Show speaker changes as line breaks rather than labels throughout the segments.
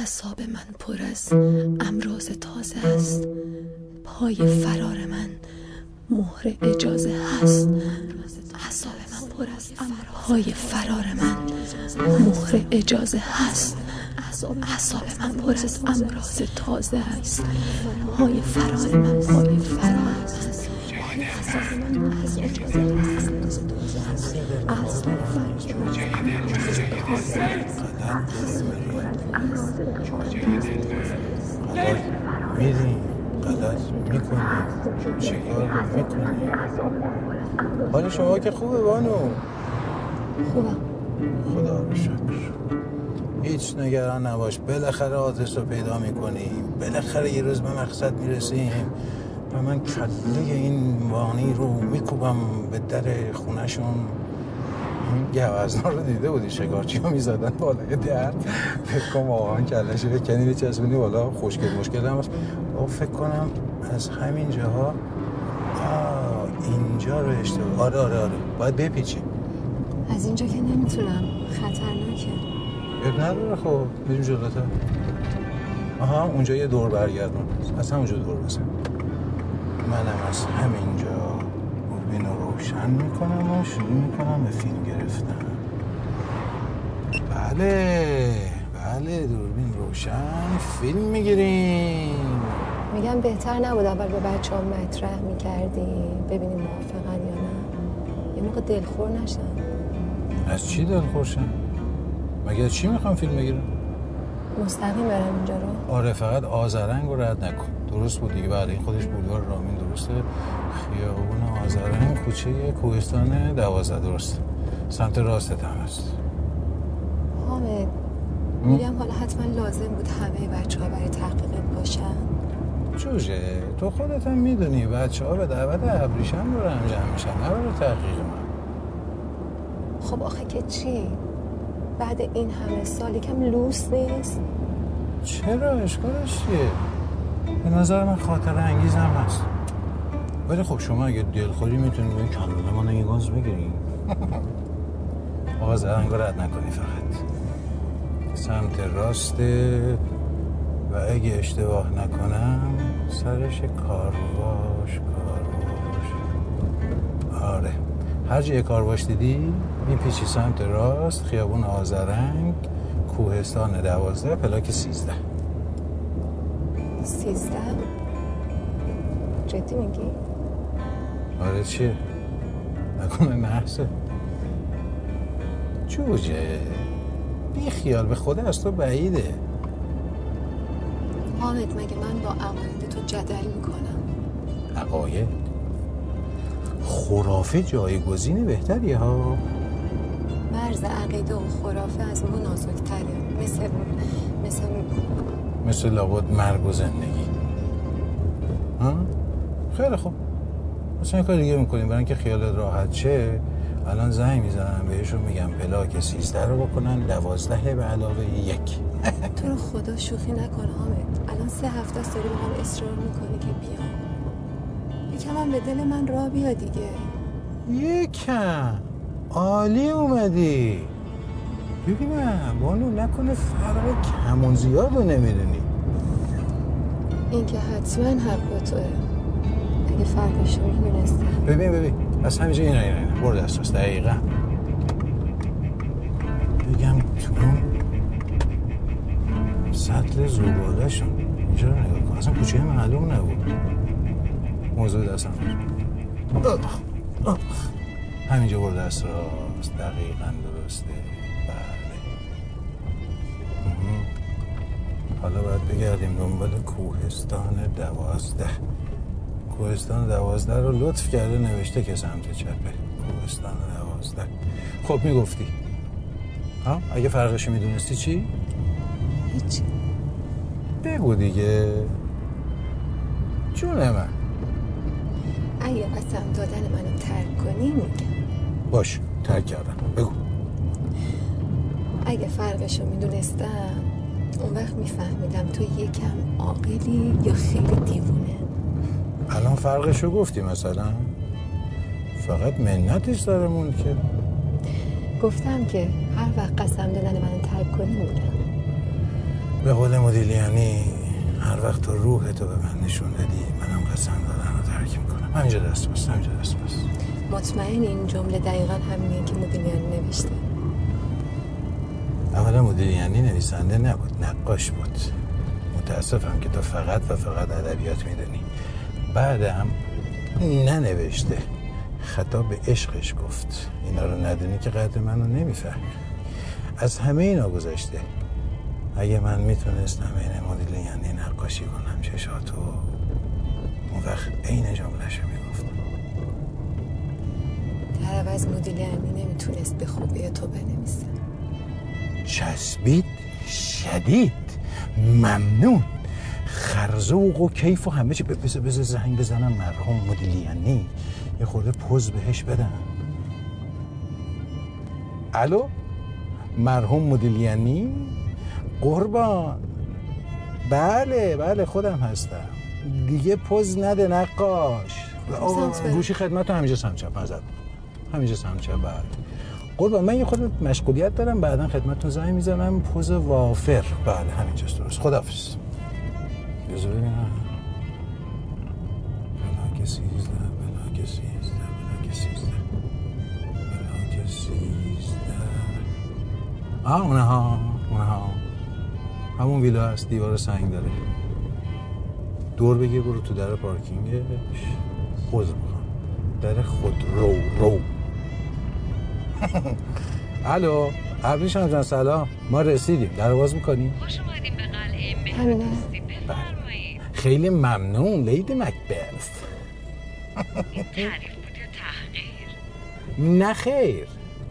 اعصاب من پر از امراض تازه است. پای فرار من مهر اجازه هست. اعصاب من پر از پای فرار من مهر اجازه هست. اعصاب من پر از امراض تازه است. پای فرار من پای فرار
میری غلط می‌کنی چیکار می‌کنی حال شما که خوبه بانو.
خوبم.
خدا رو شکر. هیچ نگران نباش. بالاخره آدرس رو پیدا می‌کنیم. بالاخره یه روز به مقصد می‌رسیم. و من کله این وانی رو میکوبم به در خونشون این گوزنا رو دیده بودی شکارچی ها می‌زدن بالای در فکر کنم واقعا کلش بکنی بچسبونی بالا خوشگل مشکل هم هست. او فکر کنم از همین جاها اینجا رو اشتباه. آره آره آره. باید بپیچی.
از اینجا که نمی‌تونم. خطرناکه.
اب نداره خب. بریم جلوتر. آها اونجا یه دور برگردون. از همونجا دور بزن منم از همینجا. دوربین رو روشن می‌کنم و شروع می‌کنم به فیلم گرفتن. بله بله دوربین روشن فیلم می‌گیریم.
میگم بهتر نبود اول به بچه ها مطرح می‌کردی ببینیم موافقن یا نه. یه موقع دلخور نشن.
از چی دلخورشن؟ مگه از چی می‌خوام فیلم بگیرم؟
مستقیم برم اینجا رو.
آره فقط آزرنگ رو رد نکن. درست بود دیگه بعد این خودش بولوار رامین درسته خیابون آزرنگ کوچه کوهستان دوازده درسته سمت راست هم هست.
حامد میگم حالا حتما لازم بود همه بچه ها برای تحقیقت باشن.
جوجه تو خودت هم می‌دونی بچه ها به دعوت ابریشم رو جمع میشن نه برای تحقیق من
خب آخه که چی؟ بعد این همه سال یکم لوس نیست؟
چرا؟ اشکالش چیه؟ به نظر من خاطر انگیز هم هست. ولی خب شما اگه دلخوری می‌تونی به کانال ما یه گاز بگیری آقا زرنگ رو رد نکنی فقط. سمت راسته و اگه اشتباه نکنم سرش کارواش کارواش. آره. هر جای کارواش دیدی میپیچی سمت راست خیابون آزرنگ کوهستان دوازده پلاک سیزده.
سیزده؟ جدی میگی؟
آره چیه؟ نکنه نحسه جوجه بی خیال به خدا از تو بعیده.
حامد مگه من با عقاید تو جدل می‌کنم؟
عقاید؟ خرافه جایگزین بهتریه ها.
مرز عقیده و خرافه از ما نازکتره. مثل مثل
مثل لابد مرگ و زندگی. ها؟ خیلی خوب. مثلا کار دیگه می‌کنیم. برای اینکه خیالت راحت شه الان زنگ می‌زنم بهشون میگم پلاک سیزده رو بکنن دوازده به علاوه یک.
تو رو خدا شوخی نکن حامد. الان سه هفته است داری هم اصرار می‌کنی که بیام. یکم هم به دل من راه بیا دیگه.
یکم. عالی اومدی. ببینم بانو نکنه فرق کمون زیاد رو نمی‌دونی.
این که حتما حق با توه. می‌دونستم.
ببین ببین. از همینجا اینا اینا اینا برو دست راست. دقیقا. بگم تو سطل زباله شون اینجا رو نگاه کن. اصلا کوچه معلوم نبود. موضوع دستم. همینجا برو دست راست. دقیقا درسته. بله. حالا باید بگردیم دنبال کوهستان دوازده. کوهستان دوازده رو لطف کرده نوشته که سمت چپه. کوهستان دوازده. خب می‌گفتی. ها؟ اگه فرقش می‌دونستی چی؟
هیچی
بگو دیگه. جون من.
اگه قسم دادن منو ترک کنی میگم.
باش ترک کردم. بگو.
اگه فرقش رو می‌دونستم اون وقت میفهمیدم تو یکم عاقلی یا خیلی دیوونه.
الان فرقش رو گفتی مثلا؟ فقط منتش دارمون که.
گفتم که هر وقت قسم دادن منو ترک کنی میگم.
به قول مدیلیانی هر وقت تو روح تو به من نشون دادی منم قسم دادن رو ترک می‌کنم. همینجا دست بست همینجا دست بست
مطمئن این جمله دقیقا همینه که مدیلیانی نوشته.
اولا مدیریانی نویسنده نبود نقاش بود. متاسفم که تو فقط و فقط ادبیات می‌دونی. بعدم ننوشته. خطا به عشقش گفت. اینا رو ندونی که قدر منو نمی‌فهمی. از همه اینا گذشته. اگه من می‌تونستم این مدل یعنی نقاشی کنم چشاتو اون وقت عین جملهشو می‌گفتم.
در عوض مدیلیانی نمی‌تونست به خوبی تو بنویسه.
چسبید شدید ممنون. خرزوق و کیف و همه چی. بزه بزه زنگ بزنم مرحوم مدیلیانی یه خورده پوز بهش بدم الو؟ مرحوم مدیلیانی قربان. بله بله خودم هستم. دیگه پوز نده نقاش. گوشی خدمت همینجا سمت چپ ازت همینجا سمت چپ بله قربان من یه خود مشغولیت دارم. بعدا خدمتتون زنگ می‌زنم. پوز وافر. بله همینجاست درست. خداحافظ. بذار ببینم. بلاک سیزده بلاک سیزده بلاک سیزده بلاک سیزده آه اونه ها اونه ها همون ویلا هست دیوار سنگ داره. دور بگیر برو تو در پارکینگش. خوز می‌خوام. در خود رو رو. الو ابریشم جان سلام. ما رسیدیم. در باز می‌کنیم
خوش اومدیم به قلعه.
همینه.
خیلی ممنون لیدی مکبث
این تعریف بود یا تحقیر؟
نه خیر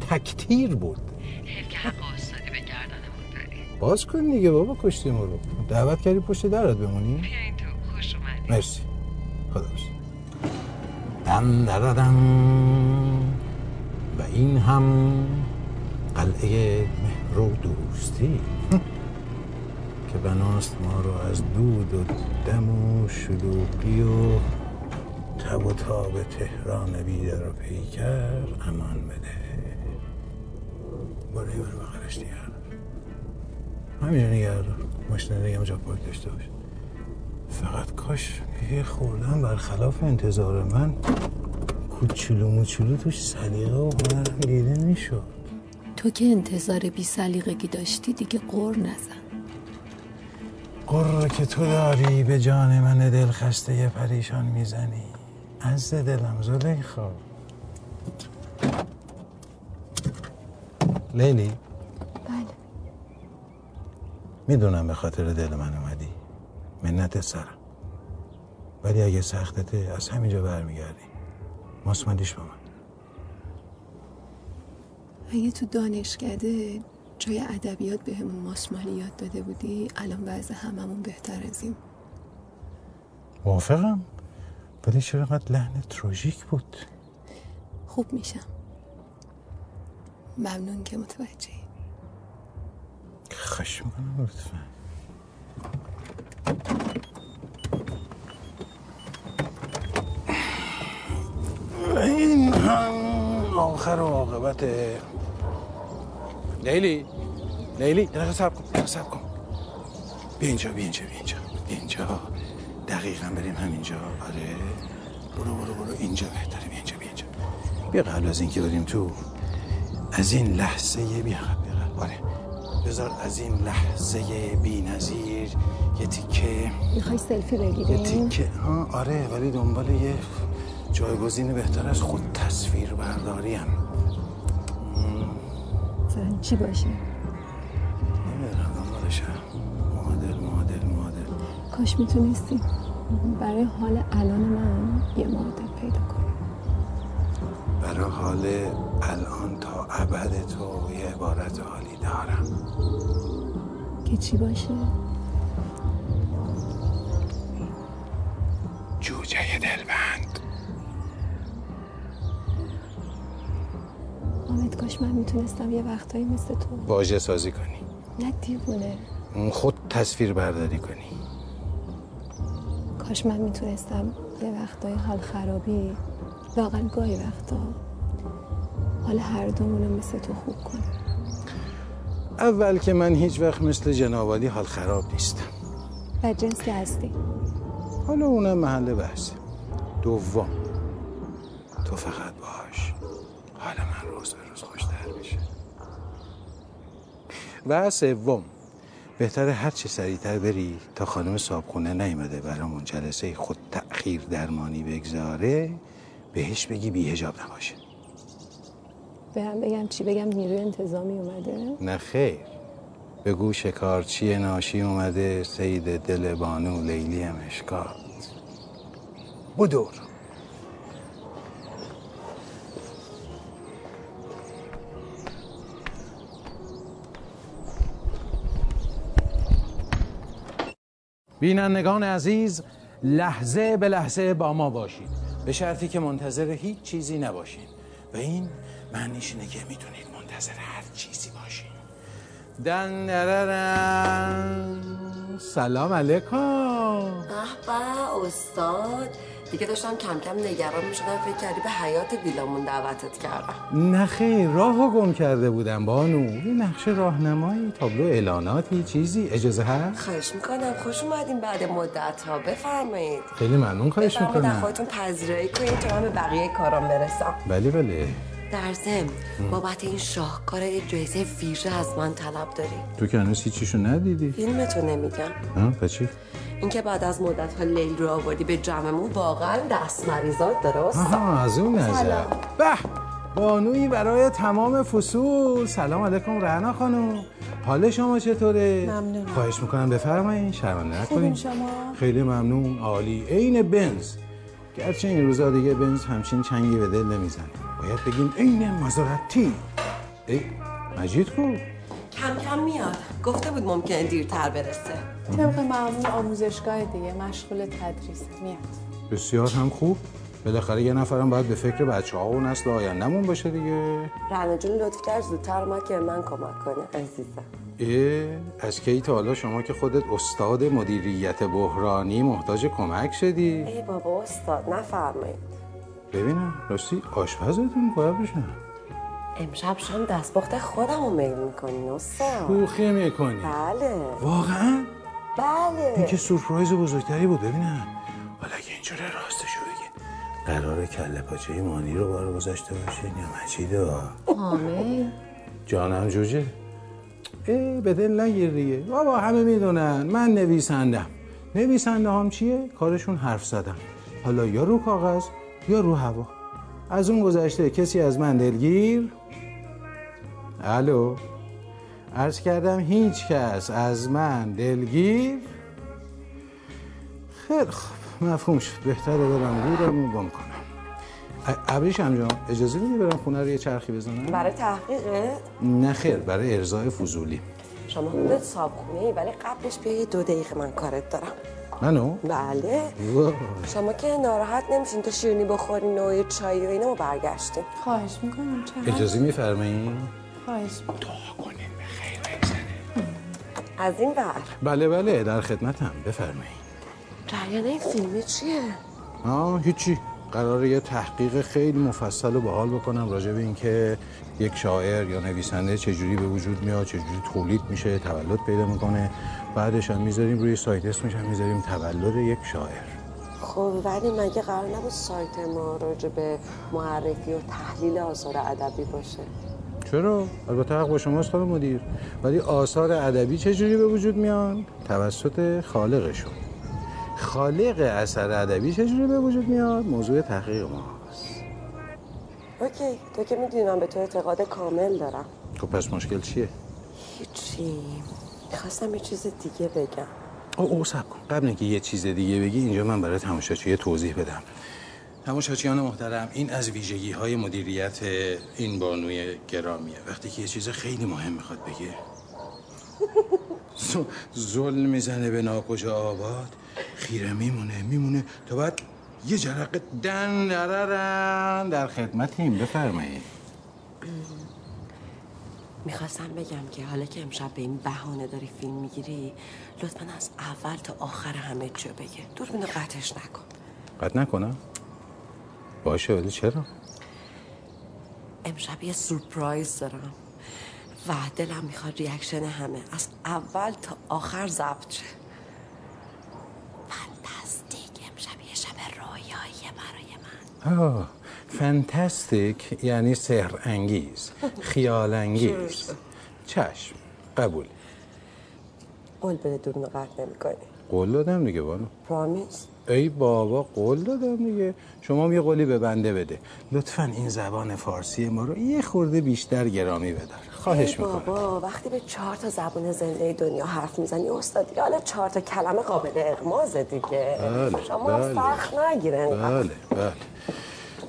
تکتیر بود.
حیف که حق استادی به گردنمون داری.
باز کن دیگه بابا کشتیم رو. دعوت کردی پشت درت بمونی؟
بیاین تو خوش اومدید
مرسی. خدا. دم دردم و این هم قلعه مهر و دوستی. که بناست ما رو از دود و دم و شلوغی و تب و تاب تهران بیدر و پیکر امان بده. برای بر بغلش نگردار همینجا نگردار ماشین هم جا پارک داشته باشه فقط کاش یه خوردن برخلاف انتظار من. کوچولو موچولو توش سلیقه و هنرم دیده می‌شد.
تو که انتظار بی سلیقگی داشتی دیگه قر نزن.
قره که تو داری به جان من دل خسته پریشان می‌زنی. از دلم زلیخا. لیلی؟
بله.
می‌دونم به خاطر دل من اومدی. منت سرم. ولی اگه سختته از همینجا برمیگردی. ماسمدیش با من.
اگه تو دانشکده جای ادبیات بهمون ماسمالی یاد داده بودی؟ الان وضع هممون بهتر از این
موافقم. ولی چرا اینقدر لحن تروژیک بود.
خوب میشم. ممنون که متوجهی.
خشم کنم لطفا. این هم آخر و عاقبت لیلی لیلی دقیقه سب کن دقیقه سب کن بیا اینجا بیا اینجا بیا اینجا بیا اینجا دقیقا بریم همینجا آره برو برو برو اینجا بهتره بیا اینجا بیا اینجا بیا قبل از اینکه بریم تو از این لحظه بیا قبل بیا. آره بذار از این لحظه بی نظیر یه تیکه
می‌خوای سلفی
یه
بگیریم
تیکه ها آره ولی دنبال یه جایگزین بهتر از خود تصویر برداری هم
مثلا چی باشه
نمی‌دونم دنبالشم معادل معادل معادل
کاش می‌تونستی. برای حال الان من یه معادل پیدا کنی
برای حال الان تا ابد تو یه عبارت حالی دارم.
که چی باشه؟ کاش من می‌تونستم یه وقتایی مثل تو
واژه سازی کنی.
نه دیوونه.
خود تصویر برداری کنی.
کاش من می‌تونستم یه وقتای حال خرابی لاقل گاهی وقتا حال هر دومونو مثل تو خوب کنم.
اول که من هیچ وقت مثل جنابالی حال خراب نیستم.
و جنسی هستی.
حالا اونم محل بحثه. دوم. تو فقط و سوم بهتره هر چه سریعتر بری تا خانم صابخونه نیومده برامون جلسه خود تأخیر درمانی بگذاره بهش بگی بیهجاب نباشه.
برم بگم چی بگم؟ نیروی انتظامی اومده؟
نه خیر. بگو شکارچی ناشی اومده سید دل بانو لیلی مشکات بدور. بینندگان عزیز لحظه به لحظه با ما باشید. به شرطی که منتظر هیچ چیزی نباشین و این معنیش اینه که می‌تونید منتظر هر چیزی باشین دن. سلام علیکم.
به استاد. دیگه داشتم کم کم نگران می‌شدم فکر کردی به حیات ویلامون دعوتت کردم.
نه خیر راهو گم کرده بودم بانو. یه نقشه راهنمایی تابلو اعلاناتی چیزی. اجازه هست؟
خواهش می‌کنم. خوش اومدین بعد مدت ها بفرمایید.
خیلی ممنون. خواهش می‌کنم.
خودتون پذیرایی کنید تا من به بقیه کارام برسم.
بله بله.
در ضمن بابت این شاهکار یه جایزه ویژه از من طلب داری
تو که هنوز هیچیشو ندیدی.
فیلمتو نمیگم.
ها چی؟
اینکه بعد از مدت ها لیل رو آوردی به جمعمون واقعا دست مریضات استاد
آها از اون نظر. به بانویی برای تمام فصول. سلام علیکم رعنا خانم. حال شما چطوره؟
ممنونم.
خواهش می‌کنم بفرمایید شرمنده نکنید
شما؟
خیلی ممنون. عالی. عین بنز. گرچه این روزا دیگه بنز همچین چنگی به دل نمی‌زنه. باید بگیم عین مازراتی ای مجید کو
کم کم میاد. گفته بود ممکنه دیرتر برسه.
طبق معمول آموزشگاه دیگه مشغول تدریس میاد.
بسیار هم خوب. بالاخره یه نفرم باید به فکر بچه ها و نسل آیندهمون باشه دیگه.
رنا جون لطف کرد زودتر اومد که من کمک کنه عزیزم.
اه از کی تا حالا شما که خودت استاد مدیریت بحرانی محتاج کمک شدی؟
ای بابا استاد نفرمایید.
ببینم راستی آشپزتون باید بشن
امشب شام دستپخت خودم رو میل می‌کنین استاد.
شوخی می‌کنی.
بله.
واقعا؟ این
بله
که سورپرایز بزرگتری بود ببینم حالا اگه اینجوره راستشو بگی. قرار کله پاچه مانی رو بار گذاشته باشین یا مجید
حامل
جانم جوجه. ای به دل نگیر دیگه. بابا همه می‌دونن. من نویسندم. نویسنده هم چیه؟ کارشون حرف زدن. حالا یا رو کاغذ یا رو هوا. از اون گذشته کسی از من دلگیر؟ الو؟ عرض کردم هیچ کس از من دلگیر. خیلی خوب. مفهوم شد. بهتره برم گورم گم کنم. ابریشم جان اجازه میدی برم خونه رو یه چرخی بزنم؟
برای تحقیقت
نه خیر برای ارزای فضولی.
شما خودت صابخونه ای ولی قبلش بیا یه دو دقیقه من کارت دارم.
منو؟
بله.
وای.
شما که ناراحت نمیشین تا شیرینی بخورین و یه چای و اینا ما برگشتیم.
خواهش می‌کنم. چقدر؟
اجازه میفرمایین؟
خواهش می‌کنم.
از این ور.
بله بله در خدمتم. بفرمایین
جریان این فیلمه چیه؟
آه هیچی. قراره یه تحقیق خیلی مفصل و باحال بکنم راجع به اینکه یک شاعر یا نویسنده چجوری به وجود میاد چجوری تولید میشه تولد پیدا می‌کنه. بعدش هم می‌ذاریم روی سایت اسمش هم می‌ذاریم تولد یک شاعر.
خب ولی مگه قرار نبود سایت ما راجع به معرفی و تحلیل آثار ادبی باشه؟
چرا؟ البته حق با شماست خانم مدیر ولی آثار ادبی چجوری به وجود میان؟ توسط خالقشون خالق اثر ادبی چجوری به وجود میاد؟ موضوع تحقیق ماست
اوکی تو که می‌دونی من به تو اعتقاد کامل دارم
خب پس مشکل چیه؟
هیچی می‌خواستم یه چیز دیگه بگم
او او سب کن قبل اینکه یه چیز دیگه بگی اینجا من برای تماشاچی توضیح بدم تماشاچیان محترم این از ویژگی های مدیریت این بانوی گرامیه. وقتی که یه چیز خیلی مهم می‌خواد بگه. ظلم می‌زنه به ناکجا آباد خیره میمونه میمونه. تا بعد یه جرقه دن نررن در خدمتیم بفرمایید.
می‌خواستم بگم که حالا که امشب به این بهانه داری فیلم می‌گیری لطفا از اول تا آخر همه چی رو بگه. دوربین رو قطعش نکن.
قطع نکنم؟ باشه ولی چرا؟
امشب یه سورپرایز دارم و دلم می‌خواد reaction همه. از اول تا آخر ضبط شه. fantastic. امشب یه شب رویایی برای من.
آه fantastic یعنی سحر انگیز خیال انگیز چشم قبول.
قول بده دورونو قطع نمی‌کنی.
قول دادم دیگه بانو.
پرامیس
ای بابا قول دادم دیگه. شما هم یه قولی به بنده بده. لطفا این زبان فارسی ما رو یه خورده بیشتر گرامی بدار. خواهش می‌کنم
بابا وقتی به چهار تا زبون زنده دنیا حرف می‌زنی استاد دیگه حالا چهار تا کلمه قابل اغمازه دیگه.
بله،
شما
بله.
سخت نگیره انقدر.
بله بله.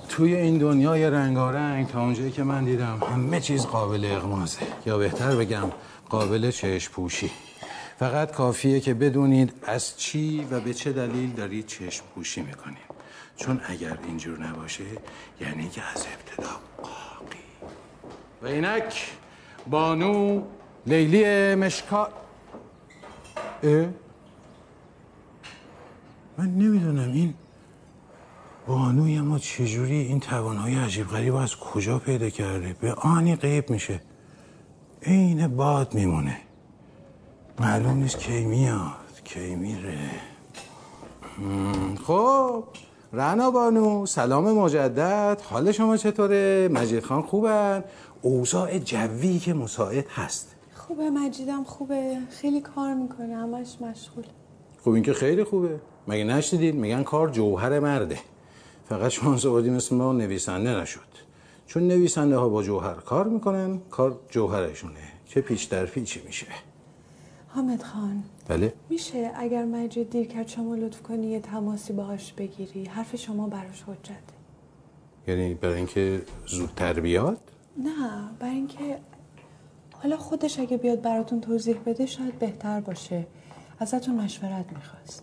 توی این دنیای رنگارنگ تا اونجایی که من دیدم همه چیز قابل اغمازه. یا بهتر بگم قابل چشم پوشی فقط کافیه که بدونید از چی و به چه دلیل دارید چشم پوشی می‌کنید. چون اگر اینجور نباشه یعنی که از ابتدا قاقی و اینک بانو لیلی مشکا اه؟ من نمی‌دونم این بانوی ما چجوری این توانایی عجیب غریب از کجا پیدا کرده؟ به آنی غیب میشه. عین باد میمونه. معلوم نیست کی میاد کی میره. خب رنا بانو سلام مجدد. حال شما چطوره؟ مجید خان خوبن؟ اوضاع جوی که مساعد هست.
خوبه مجیدم خوبه. خیلی کار می‌کنه همش مشغول.
خب این که خیلی خوبه. مگه نشنیدید میگن کار جوهر مرده. فقط شانس آوردی مثل ما نویسنده نشد. چون نویسنده ها با جوهر کار می‌کنن کار جوهرشونه. چه پیش در پیچی میشه؟
حامد خان.
بله.
میشه اگر مجید دیر کرد شما لطف کنی یه تماسی باهاش بگیری؟ حرف شما براش حجته
یعنی برای اینکه زودتر بیاد؟
نه برای اینکه حالا خودش اگه بیاد براتون توضیح بده شاید بهتر باشه. ازتون مشورت می‌خواست.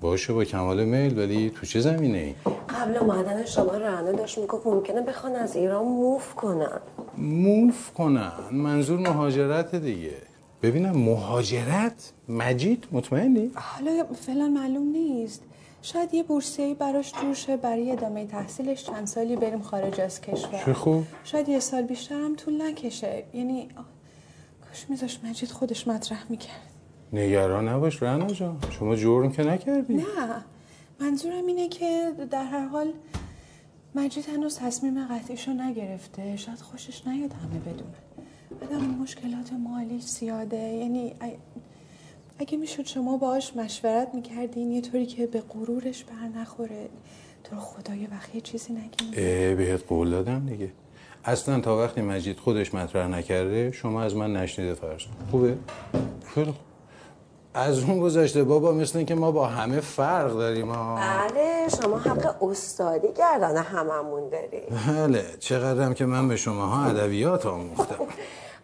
باشه با کمال میل ولی تو چه زمینه ای؟
قبل اومدن شما رانه داشت می‌گفت ممکنه بخوان از ایران موف کنن.
موف کنن؟ منظور مهاجرت دیگه. ببینم مهاجرت؟ مجید؟ مطمئنی؟
حالا فعلا معلوم نیست. شاید یه بورسیه‌ای براش جور شه برای ادامه تحصیلش چند سالی بریم خارج از کشور.
چه خوب.
شاید یه سال بیشتر هم طول نکشه. یعنی آه، کاش میذاش مجید خودش مطرح می‌کرد.
نگران نباش رنا جان. شما جرم که نکردی.
نه. منظورم اینه که در هر حال مجید هنوز تصمیم قطعیشو نگرفته. شاید خوشش نیاد همه بدونه. بعدم مشکلات مالی زیاده. یعنی ا- اگه می‌شد شما باهاش مشورت می‌کردین یه طوری که به غرورش بر نخوره. تو رو خدا یه وقت یه چیزی نگین.
اه بهت قول دادم دیگه. اصلا تا وقتی مجید خودش مطرح نکرده شما از من نشنیده فرض کن. خوبه؟ خیلی از اون گذشته بابا مثل اینکه ما با همه فرق داریم ها
بله شما حق استادی گردن هممون داری
بله چقدرم که من به شماها ادبیات آموختم.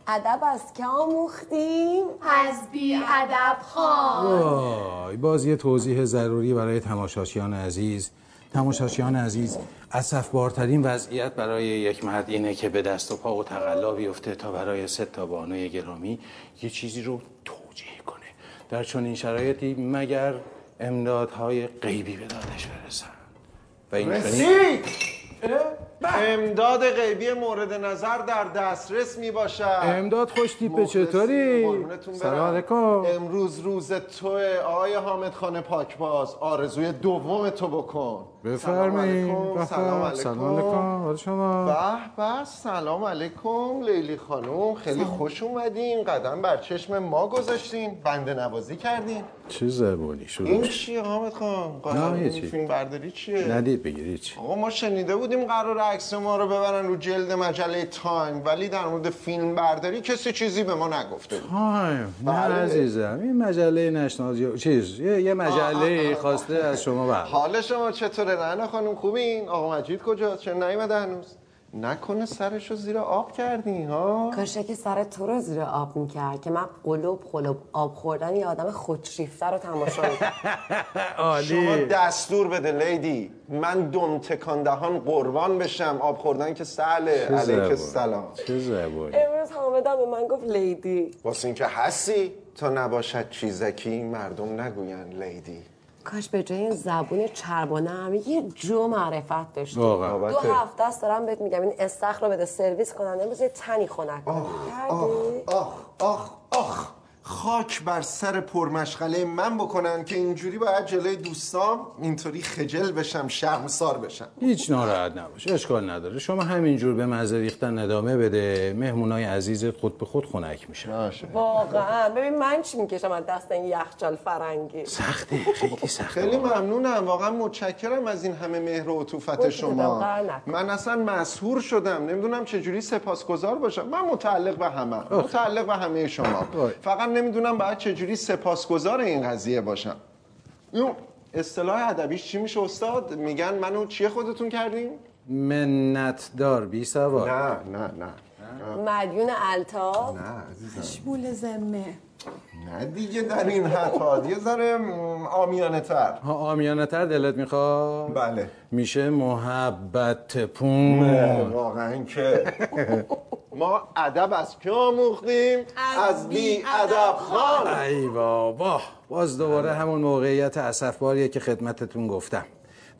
ادب از که آموختیم؟
از بی ادب خان
وای باز یه توضیح ضروری برای تماشاشیان عزیز. تماشاشیان عزیز اسفبارترین وضعیت برای یک مرد اینه که به دست و پا و تقلا بیفته تا برای سه تا بانوی گرامی یه چیزی رو توجیه کنه. در چنین شرایطی مگر امدادهای غیبی به دادش برسن؟ و این
رسید امداد غیبی مورد نظر در دسترس می باشد.
امداد خوش تیپه چطوری؟ سلام علیکم.
امروز روز توه آقای حامد خانه پاکباز. آرزوی دوم تو بکن.
بفرمایید
سلام علیکم. سلام علیکم
شما.
به به سلام علیکم لیلی خانم خیلی خوش اومدین. قدم بر چشم ما گذاشتین. بنده نوازی کردین.
چه زبونی شروع
این
شد؟
چیه حامد خان
نه،.
این فیلم برداری چیه؟
ندید بگیرید چی
آقا ما شنیده بودیم قرار عکس ما رو ببرن رو جلد مجله Time ولی در مورد فیلم برداری کسی چیزی به ما نگفته
Time؟ نه
بله.
عزیزم. این مجله National Geo- چیز یه, مجله. خواسته از شما بر
حال شما چطوره؟ رنا خانم خوبین؟ آقا مجید کجاست؟ چرا نیومده هنوز؟ نکنه سرشو زیر آب کردی ها؟
کاشه که سر تو رو زیر آب می‌کرد که من قلوب قلوب آب خوردن یه آدم خودشیفته رو تماشا می‌کنم.
شما دستور بده لیدی. من دم تکان دهان قربان بشم. آب خوردن که سهله.
چه
علیک. السلام
چه زبونی
امروز حامدم به من گفت لیدی.
واسه اینکه هستی تا نباشد چیزکی مردم نگوین لیدی.
کاش به جای این زبون چربانه هم یه جو معرفت داشتی
واقعا.
دو. هفته است دارم بهت میگم این استخر رو بده سرویس کنن امروز یه تنی خنک کنی کردی؟
آخ آخ آخ خاک بر سر پرمشغله من بکنن که اینجوری باید جلوی دوستام اینطوری خجل بشم شرمسار بشم.
هیچ ناراحت نباش اشکال نداره. شما همینجور به مزه ریختن ادامه بده مهمونای عزیز خود به خود خنک میشن.
باشه.
واقعا. ببین من چی می‌کشم از دست این یخچال فرنگی؟
سخته خیلی سخته.
خیلی ممنونم. واقعا متشکرم از این همه مهر و عطوفت شما. من اصلا مسهور شدم. نمی‌دونم چجوری سپاسگزار باشم. من متعلق به همه. متعلق به همه شما.
وای.
نمی‌دونم باید چجوری سپاسگزار این قضیه باشم. این اصطلاح ادبیش چی میشه استاد؟ میگن منو چیه خودتون کردیم
منت دار بی سوار
نه نه نه.
مدیون التاب
نه عزیزم.
مول ذمه.
نه دیگه در این حد یه ذره آمیانه تر
ها آمیانه تر دلت می‌خواد؟
بله.
میشه محبت پون.
واقعا که. ما ادب از کی آموختیم؟ از بی ادب خان.
ای بابا باز دوباره همون موقعیت اسفباریه که خدمتتون گفتم.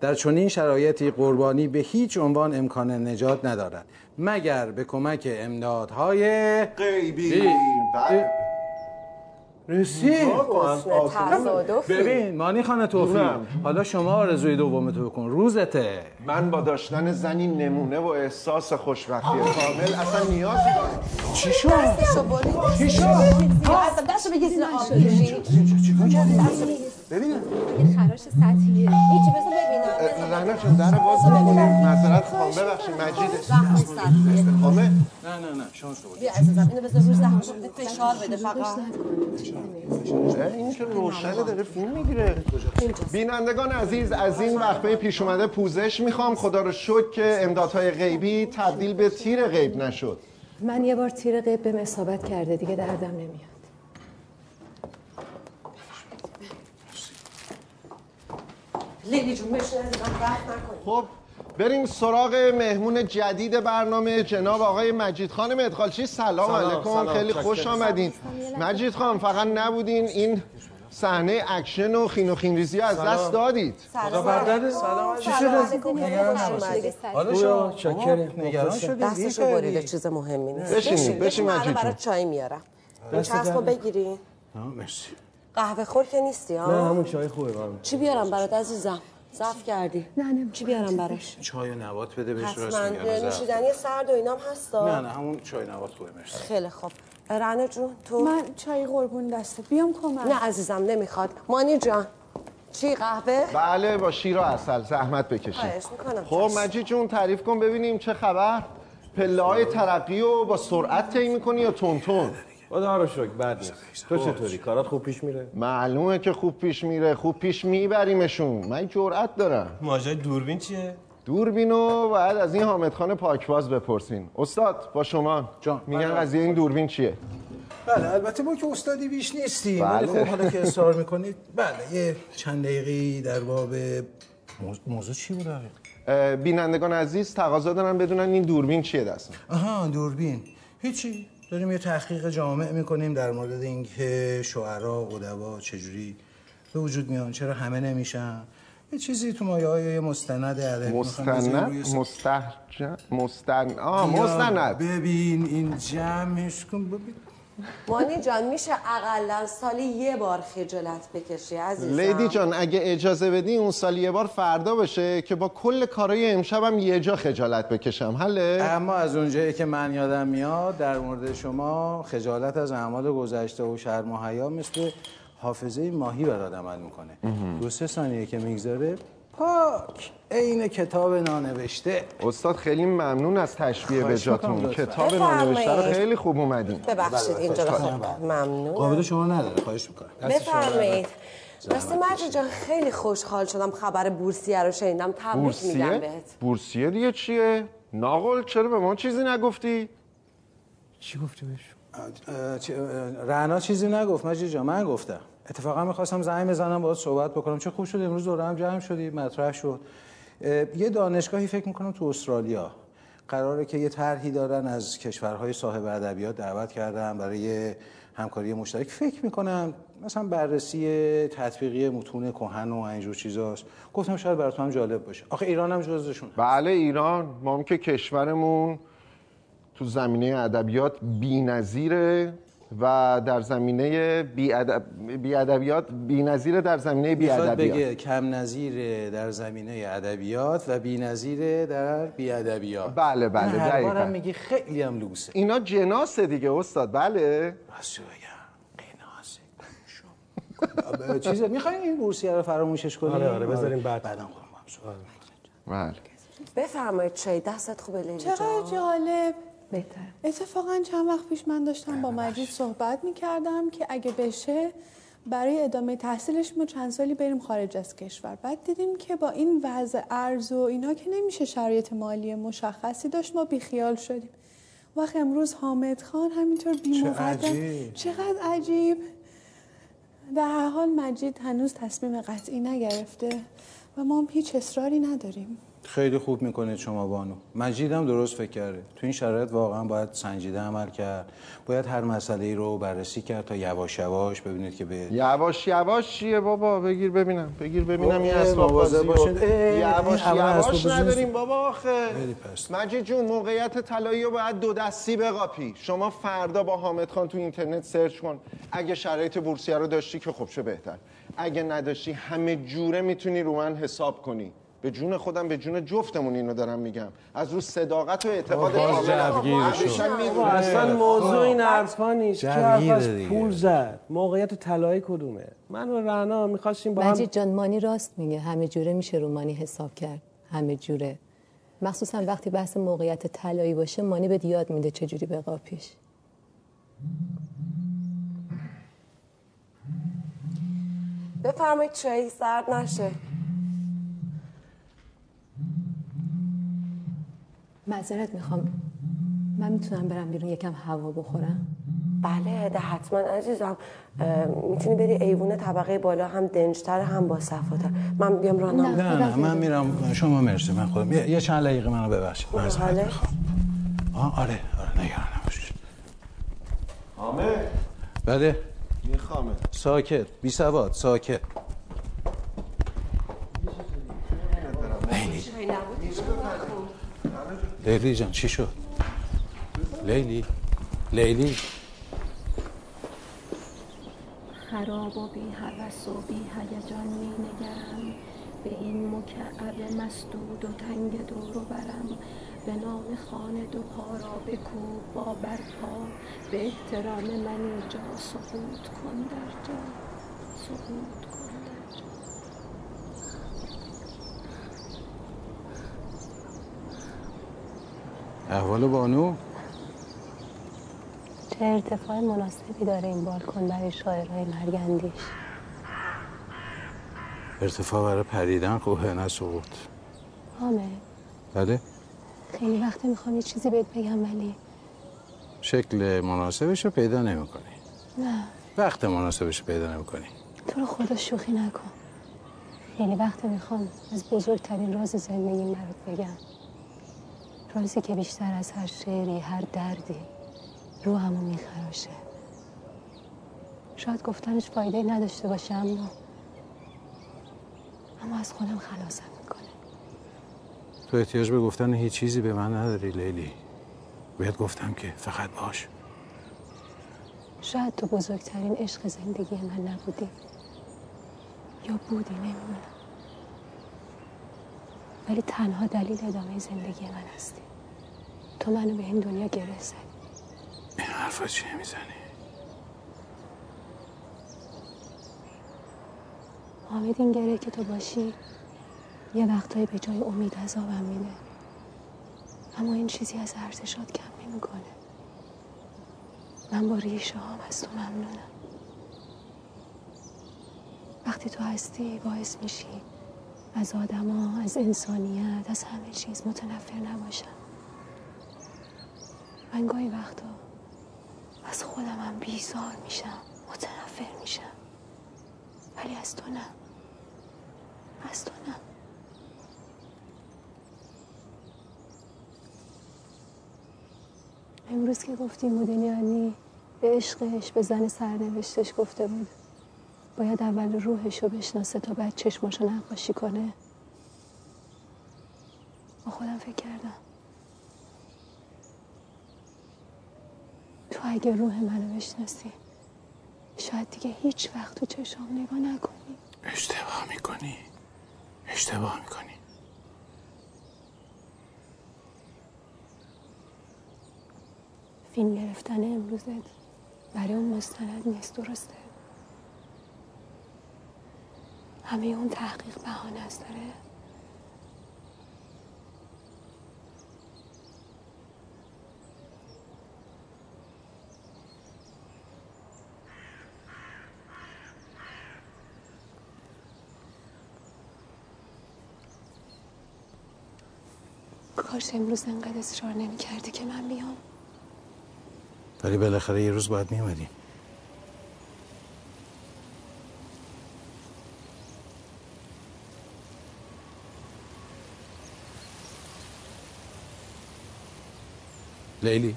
در چنین شرایطی قربانی به هیچ عنوان امکان نجات ندارد مگر به کمک امدادهای
غیبی.
بی-
بله.
رسید
تصادفی
ببین مانی خانه توفی
جونم.
حالا شما آرزوی دومتو بکن روزته
من با داشتن زنی نمونه و احساس خوشبختی کامل اصلا نیازی دارم
چی شد؟
چی شد؟
دستو بگیر زیر آب بکشی
ببینم.
یه خراش سطحیه هیچی بذار ببینم.
رهنا چون در باز می‌کنیم معذرت خواهم ببخشید مجید.
زخم سطحیه
نه نه نه. شانس رو
بیا عزیزم اینو بذار رو زخم فشار بده فقط.
این که روشنه داره فیلم می‌گیره. بینندگان عزیز از این وقفه پیش اومده پوزش می‌خوام. خدا رو شکر که امدادهای غیبی تبدیل به تیر غیب نشد.
من یه بار تیر قیب بهم اصابت کرده دیگه دردم نمیاد.
لیلی جون بشین عزیزم قهر نکنی
خب بریم سراغ مهمون جدید برنامه جناب آقای مجید خان مدخالچی سلام, علیکم خیلی خوش آمدین. مجید خان فقط نبودین این صحنه اکشن و خین و خینریزی از دست دادید.
سلام.
سلام.
چی شده؟
حالا شما چقدر نگران شدید.
دستشو بریده چیز مهمی نیست.
بشین
من
مجید
برای. چای میارم. این چسبو بگیری
مرسی.
قهوه خور که نیستی ها
نه همون چای خوبه من
چی بیارم برات عزیزم؟ ضعف کردی.
نه نه
چی بیارم براش؟
چای و نبات بده بهش راست
حتما
میگم.
نوشیدنی سرد و اینام هستا
نه نه همون چای نبات خوبه مرسی.
خیلی خوب. رنه جون تو؟
من چای قربون دستت بیام کمک.
نه عزیزم نمی‌خواد. مانی جان چی قهوه؟
بله با شیر و اصل زحمت بکشید
خواهش می‌کنم.
خب مجید جون تعریف کن ببینیم چه خبر. پله های ترقی رو با سرعت طی می‌کنی یا تون تون؟
خدا رو شکر بد نیست. تو چطوری؟ کارات خوب پیش میره؟
معلومه که خوب پیش میره. خوب پیش میبریمشون. من جرأت دارم.
ماجرای دوربین چیه؟
دوربینو باید از این حامد خان پاکباز بپرسین. استاد با شما.
جان.
میگن قضیه این دوربین چیه؟
بله البته ما که استادی بیش نیستیم.
بله.
ولی خب حالا که اصرار می‌کنید بله یه چند دقیقی در باب موضوع, موضوع چی بود
بینندگان عزیز تقاضا دارن بدونن این دوربین چیه دستم.
آها دوربین. هیچی. داریم یه تحقیق جامع می‌کنیم در مورد اینکه شعرا قدوا چجوری به وجود میان چرا همه نمیشن؟ یه چیزی تو مایه های یه مستند ادبی
مستند؟ مستحجن مستند. آه مستند.
ببین این جمعش کن. ببین.
مانی جان میشه اقلا سالی یه بار خجالت بکشی عزیزم؟
لیدی جان اگه اجازه بدی اون سال یه بار فردا باشه که با کل کارهای امشبم یه جا خجالت بکشم حله؟
اما از اونجایی که من یادم میاد در مورد شما خجالت از اعمال گذشته و شرم و حیا مثل حافظه ماهی بر آدم عمل می‌کنه. دو سه ثانیه که می‌گذاره پاک عین کتاب نانوشته.
استاد خیلی ممنون از تشبیه جاتون. کتاب. نانوشته رو خیلی خوب اومدین.
ببخشید اینجا رو خب ممنون.
قابل شما نداره خواهش می‌کنم.
بفرمایید. راستی مجید جان خیلی خوشحال شدم خبر بورسیه رو شنیدم. تبریک میگم بهت.
بورسیه دیگه چیه؟ ناقل چرا به ما چیزی نگفتی؟
چی گفتی بهش؟
رعنا چیزی نگفت مجید جان من گفتم. اتفاقا می‌خواستم زنگ بزنم باهات صحبت بکنم. چه خوب شد امروز دوره هم جمع شدی مطرح شد. یه دانشگاهی فکر می‌کنم تو استرالیا قراره که یه طرحی دارن از کشورهای صاحب ادبیات دعوت کردن برای همکاری مشترک. فکر می‌کنم مثلا بررسی تطبیقی متون کهن و اینجور چیزاست. گفتم شاید براتون هم جالب باشه. آخه ایران هم جزشون
بله ایران ما که کشورمون تو زمینه ادبیات بی‌نظیره. و در زمینه بی‌ادبیات بی‌نظیره در زمینه بی‌ادبیات
بگه کم نظیر در زمینه ادبیات و بی نظیر در بی ادبیات.
بله بله
هر
دقیقاً.
بارم میگی خیلی هم لوسه.
اینا جناسه دیگه استاد. بله.
بس چه بگم. قناسه چیز می‌خواین این بورسیه رو فراموشش کنیم؟
آره، آره، بذاریم بعد.
بعدم خودم
بله.
بفرمایید چای دستت خوبه لیلی
چقدر جالب.
بهتر
اتفاقا چند وقت پیش من داشتم با مجید صحبت می‌کردم که اگه بشه برای ادامه تحصیلش ما چند سالی بریم خارج از کشور. بعد دیدیم که با این وضع ارز و اینا که نمیشه شرایط مالی مشخصی داشت ما بیخیال شدیم. وقت امروز حامد خان همینطور بی
عجیب.
چقدر عجیب. در هر حال مجید هنوز تصمیم قطعی نگرفته و ما هم هیچ اصراری نداریم.
خیلی خوب می‌کنید شما بانو. مجید هم درست فکر کرده. تو این شرایط واقعا باید سنجیده عمل کرد. باید هر مسئله ای رو بررسی کرد تا یواش یواش ببینید که به
یواش یواش چیه بابا؟ بگیر ببینم. بگیر ببینم این اسباب بازی
باشید.
یواش یواش نداریم. بابا آخه. مجید جون موقعیت طلایی رو باید دو دستی بقاپی. شما فردا با حامد خان تو اینترنت سرچ کن. اگه شرایط بورسیه رو داشتی که خب چه بهتر. اگه نداشتی همه جوره می‌تونی رو من حساب کنی. به جون خودم به جون جفتمون اینو دارم میگم. از رو صداقت و اعتقاد.
اصلا موضوع این حرفا نیست. که از. پول زد؟ موقعیت طلایی کدومه؟ من و رنا می‌خواستیم با هم
مجید جان مانی راست میگه. همه جوره میشه رو مانی حساب کرد. همه جوره. مخصوصا وقتی بحث موقعیت طلایی باشه مانی بهت یاد میده چجوری به پیش
بفرمایید چای سرد نشه.
معذرت می‌خوام. من می‌تونم برم بیرون یکم هوا بخورم؟
بله ده حتما عزیزم. می‌تونی بری ایوون طبقه بالا هم دنجتر هم با صفاتر. من بیام رانم
نه.
نه نه من میرم. شما مرسی من خودم. یه یه چند دقیقه منو ببخشید. معذرت
بله.
می‌خوام. آره آره نگران نباش
حامد
بله
میخوامه
ساکت بی سواد ساکت. لیلی جان چی شد؟ لیلی؟ لیلی؟
خراب و بی هوس و بی هیجان می نگرم. به این مکعب مسدود و تنگ دور و برم. به نام خانه دو پا را بکوب با برپا. به احترام من اینجا سقوط کن در جا سقوط کن.
احوال بانو؟
چه ارتفاع مناسبی داره این بالکن برای شاعرهای مرگندیش
ارتفاع برای پریدن خوبه نه سقوط.
حامد
بله؟
خیلی وقته می‌خوام یه چیزی بهت بگم ولی
شکل مناسبش رو پیدا نمی‌کنی.
نه.
وقت مناسبش رو پیدا نمی‌کنی.
تو رو خدا شوخی نکن. خیلی وقت می‌خوام از بزرگترین راز زندگیم برات بگم. رازی که بیشتر از هر شعری هر دردی روحمو میخراشه. شاید گفتنش فایده نداشته باشه اما اما از خودم خلاصم می‌کنه.
تو احتیاج به گفتن هیچ چیزی به من نداری لیلی. بهت گفتم که فقط باش.
شاید تو بزرگترین عشق زندگی من نبودی. یا بودی نمی‌دونم. ولی تنها دلیل ادامه زندگی من هستی. تو منو به این دنیا گره زدی
این حرفا چیه می‌زنی؟
حامد این گره که تو باشی یه وقتایی به جای امید عذابم میده. اما این چیزی از ارزشات کم نمی‌کنه. من با ریشه هام از تو ممنونم. وقتی تو هستی باعث میشی از آدما از انسانیت از همه چیز متنفر نباشم. من گاهی وقتا از خودم هم بیزار میشم متنفر میشم. ولی از تو نه. از تو نه. امروز که گفتی مدلیانی
به عشقش به زن سرنوشتش گفته بود. باید اول روحش رو بشناسه تا بعد چشماشو نقاشی کنه. با خودم فکر کردم. تو اگه روح منو بشناسی شاید دیگه هیچ وقت تو چشام نگاه نکنی.
اشتباه می‌کنی. اشتباه می‌کنی.
فیلم گرفتن امروزت برای اون مستند نیست درسته؟ همه اون تحقیق بهانه است داره کاش امروز انقدر اصرار نمی کردی که من بیام؟
ولی بالاخره یه روز باید میومدیم لیلی.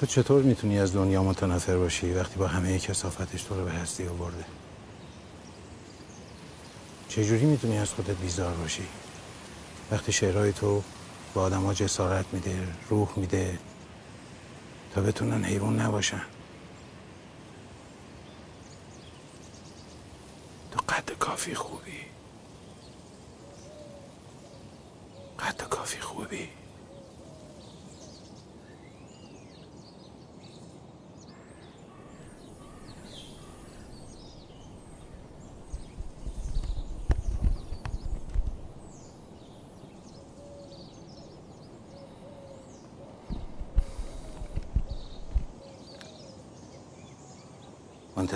تو چطور می‌تونی از دنیا متنفر باشی وقتی با همه کسافتش تو رو به هستی آورده؟ چجوری می‌تونی از خودت بیزار باشی؟ وقتی شعرهای تو به آدم جسارت میده روح میده تا بتونن حیوان نباشن. تو قد کافی خوبی قد کافی خوبی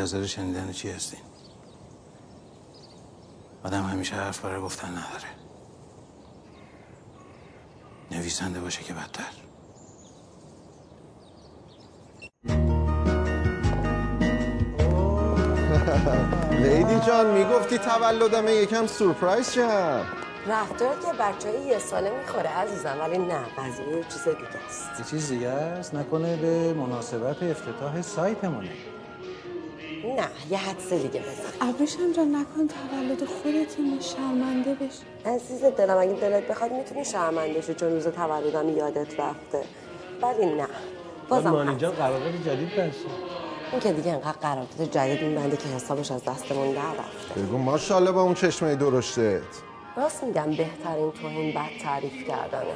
منتظر شنیدن چی هستین؟ آدم همیشه حرف برای گفتن نداره. نویسنده باشه که بدتر.
لیدی جان می‌گفتی تولدمه یکم سورپرایز شم.
رفتار که بچه های یه ساله می‌خوره عزیزم ولی نه قضیه یه چیز دیگه است.
یه چیز دیگه است؟ نکنه به مناسبت افتتاح سایتمونه.
نه یه حدس دیگه بزن.
ابریشم جان نکن تولد خودتون شرمنده بشی
عزیز دلم اگه دلت بخواد می‌تونی شرمنده شی چون روز تولدم یادت رفته. ولی نه. بازم
مانی. جان قرارداد جدید بسته
این که دیگه انقدر قرارداد جدید میبنده که حسابش از دستمون در رفته.
بگو ماشاءالله با اون چشمه درشتت.
راست میگم بهترین توهین بد تعریف کردنه.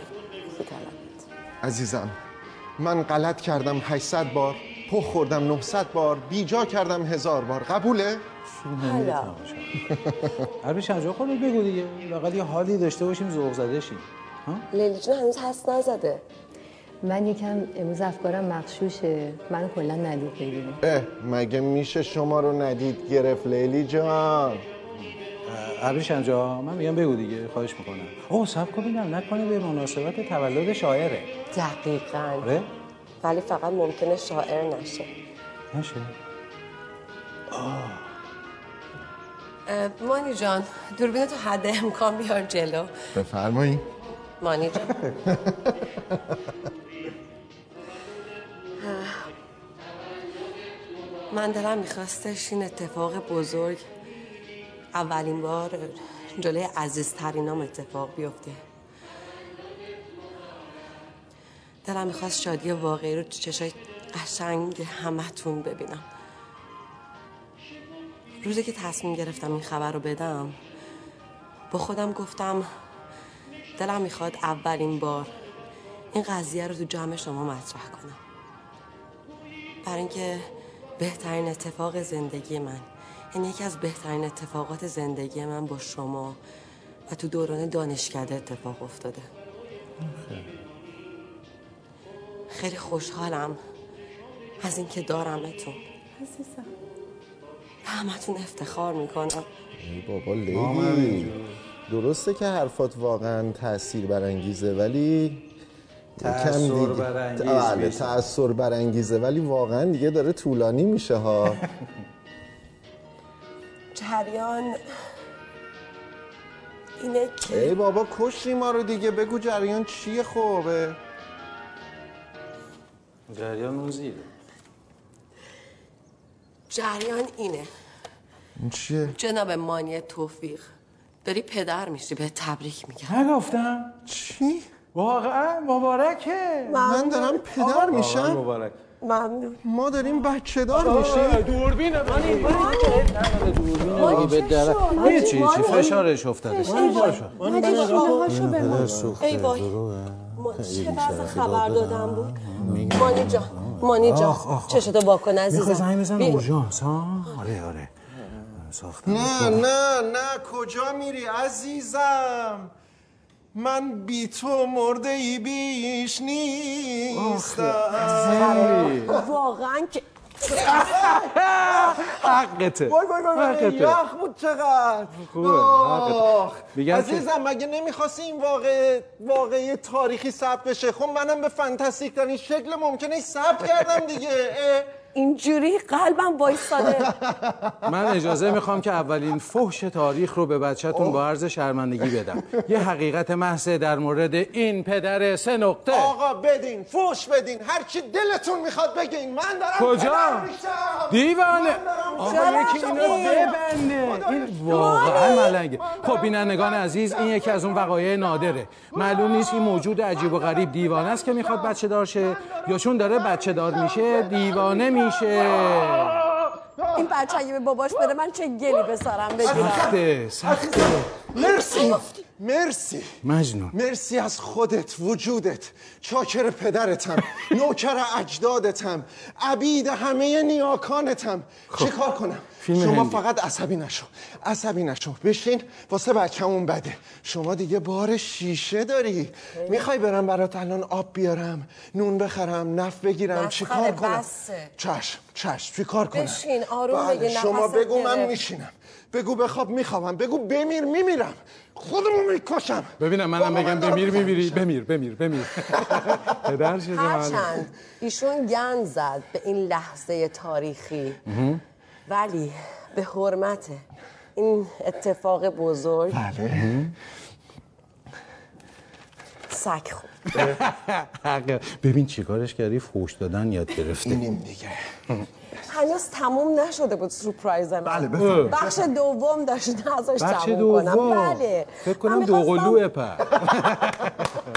عزیزم من غلط کردم 800 بار. پخ خوردم 900 بار بیجا کردم هزار بار. قبوله؟
حالا.
عربی شنجا خودت بگو دیگه. لاقل یه حالی داشته باشیم ذوق زده شیم. ها؟
لیلی جون هنوز حس نزده.
من یکم امروز افکارم مخشوشه. من کلا ندید بگیریم
اه مگه میشه شما رو ندید گرفت لیلی جان؟
عربی شنجا من میگم بگو دیگه خواهش می‌کنم. اوه سب کن ببینم نکنه به مناسبت تولد شاعره.
دقیقا.
آره؟
ولی فقط ممکنه شاعر نشه.
نشه؟
اه، مانی جان دوربین تو حد امکان بیار جلو.
بفرمایید
مانی جان. من دلم میخواستش این اتفاق بزرگ اولین بار جلوی عزیزترینام اتفاق بیفته. دلم می‌خواست شادی واقعی رو تو چشای قشنگ همتون ببینم. روزی که تصمیم گرفتم این خبر رو بدم با خودم گفتم دلم می‌خواد اولین بار این قضیه رو تو جمع شما مطرح کنم. برای اینکه بهترین اتفاق زندگی من یعنی یکی از بهترین اتفاقات زندگی من با شما و تو دوران دانشکده اتفاق افتاده. خیلی خوشحالم از اینکه دارمتون
عزیزم.
به همتون افتخار می‌کنم.
ای بابا لیلی درسته که حرفات واقعا تاثیر برانگیزه ولی
تأثیر برانگیز میشه.
تأثیر برانگیزه ولی واقعا دیگه داره طولانی میشه ها.
جریان اینه که
ای بابا کشی ما رو دیگه بگو جریان چیه خوبه؟
جریان اون زیره.
جریان اینه.
این چیه؟
جناب مانی توفیق داری پدر میشی به تبریک میگم.
نگفتم.
چی؟
واقعا مبارکه.
من دارم پدر میشم.
مبارک.
ممنون.
ما داریم بچه دار میشیم.
دوربینه مانی. مانی به در هیچی هیچی فشارش افتاده.
پدر سوخته
ای وای. چه وضع خبر دادم بود؟ مانی جان مانی جان. چشتو واکن عزیزم؟
می‌خوای زنگ بزن اورژانس؟ ها آره آره. ساختم.
نه نه نه. کجا میری عزیزم؟ من بی تو مرده ای بیش نیستم.
واقعا که
حقته
وای وای وای
حقته.
یخ بود چقدر
خوبه،. حقته.
عزیزم مگه نمی‌خواستی این واقع واقعی تاریخی ثبت بشه خب منم به فانتاستیک ترین شکل ممکنه ثبت کردم دیگه.
اینجوری قلبم وایستاده.
من اجازه می‌خوام که اولین فحش تاریخ رو به بچهتون با عرض شرمندگی بدم. یه حقیقت محض در مورد این پدر سه نقطه.
آقا بدین فوش بدین. هر چی دلتون می‌خواد بگین. من دارم
کجا؟ دیوانه. آقا یکی اینو. ببنده. این واقعا ملنگه. خب بینندگان عزیز این یکی از اون وقایع نادره. معلوم نیست این موجود عجیب و غریب دیوانه است که می‌خواد بچه دار شه یا چون داره بچه دار میشه دیوانه میشه.
این بچه اگه به باباش بره من چه گلی بسارم بگیرم؟
سخته سخته.
مرسی. مرسی.
مجنون.
مرسی از خودت وجودت چاکر پدرتم نوکر اجدادتم عبید همه نیاکانتم. چه کار کنم؟ شما
هندی.
فقط عصبی نشو. عصبی نشو. بشین واسه بچه‌مون بده. شما دیگه بار شیشه داری. می‌خوای برم برات الان آب بیارم نون بخرم نف بگیرم؟
مسخره،
چی کار کنم؟
بسه.
چشم چشم. چی کار کنم؟
بشین، آروم
بله، شما بگو من. میشینم بگو بخواب میخوابم بگو بمیر میمیرم خودمو می‌کشم.
ببینم منم بگم بمیر میمیری. بمیر بمیر بمیر. پدر شده.
هرچند ایشون گند زد به این لحظه تاریخی. ولی به حرمت این اتفاق بزرگ
بله.
سگ خورد.
حقه. ببین چیکارش کردی؟ فوش دادن یاد گرفته.
اینیم دیگه.
هنوز تموم نشده بود سورپرایز من.
بله، بفرمایید.
بخش دوم داشت
بچه
تموم کنم.
دوم
بله.
فکر کنم
می‌خواستم-
دوقلوه پر.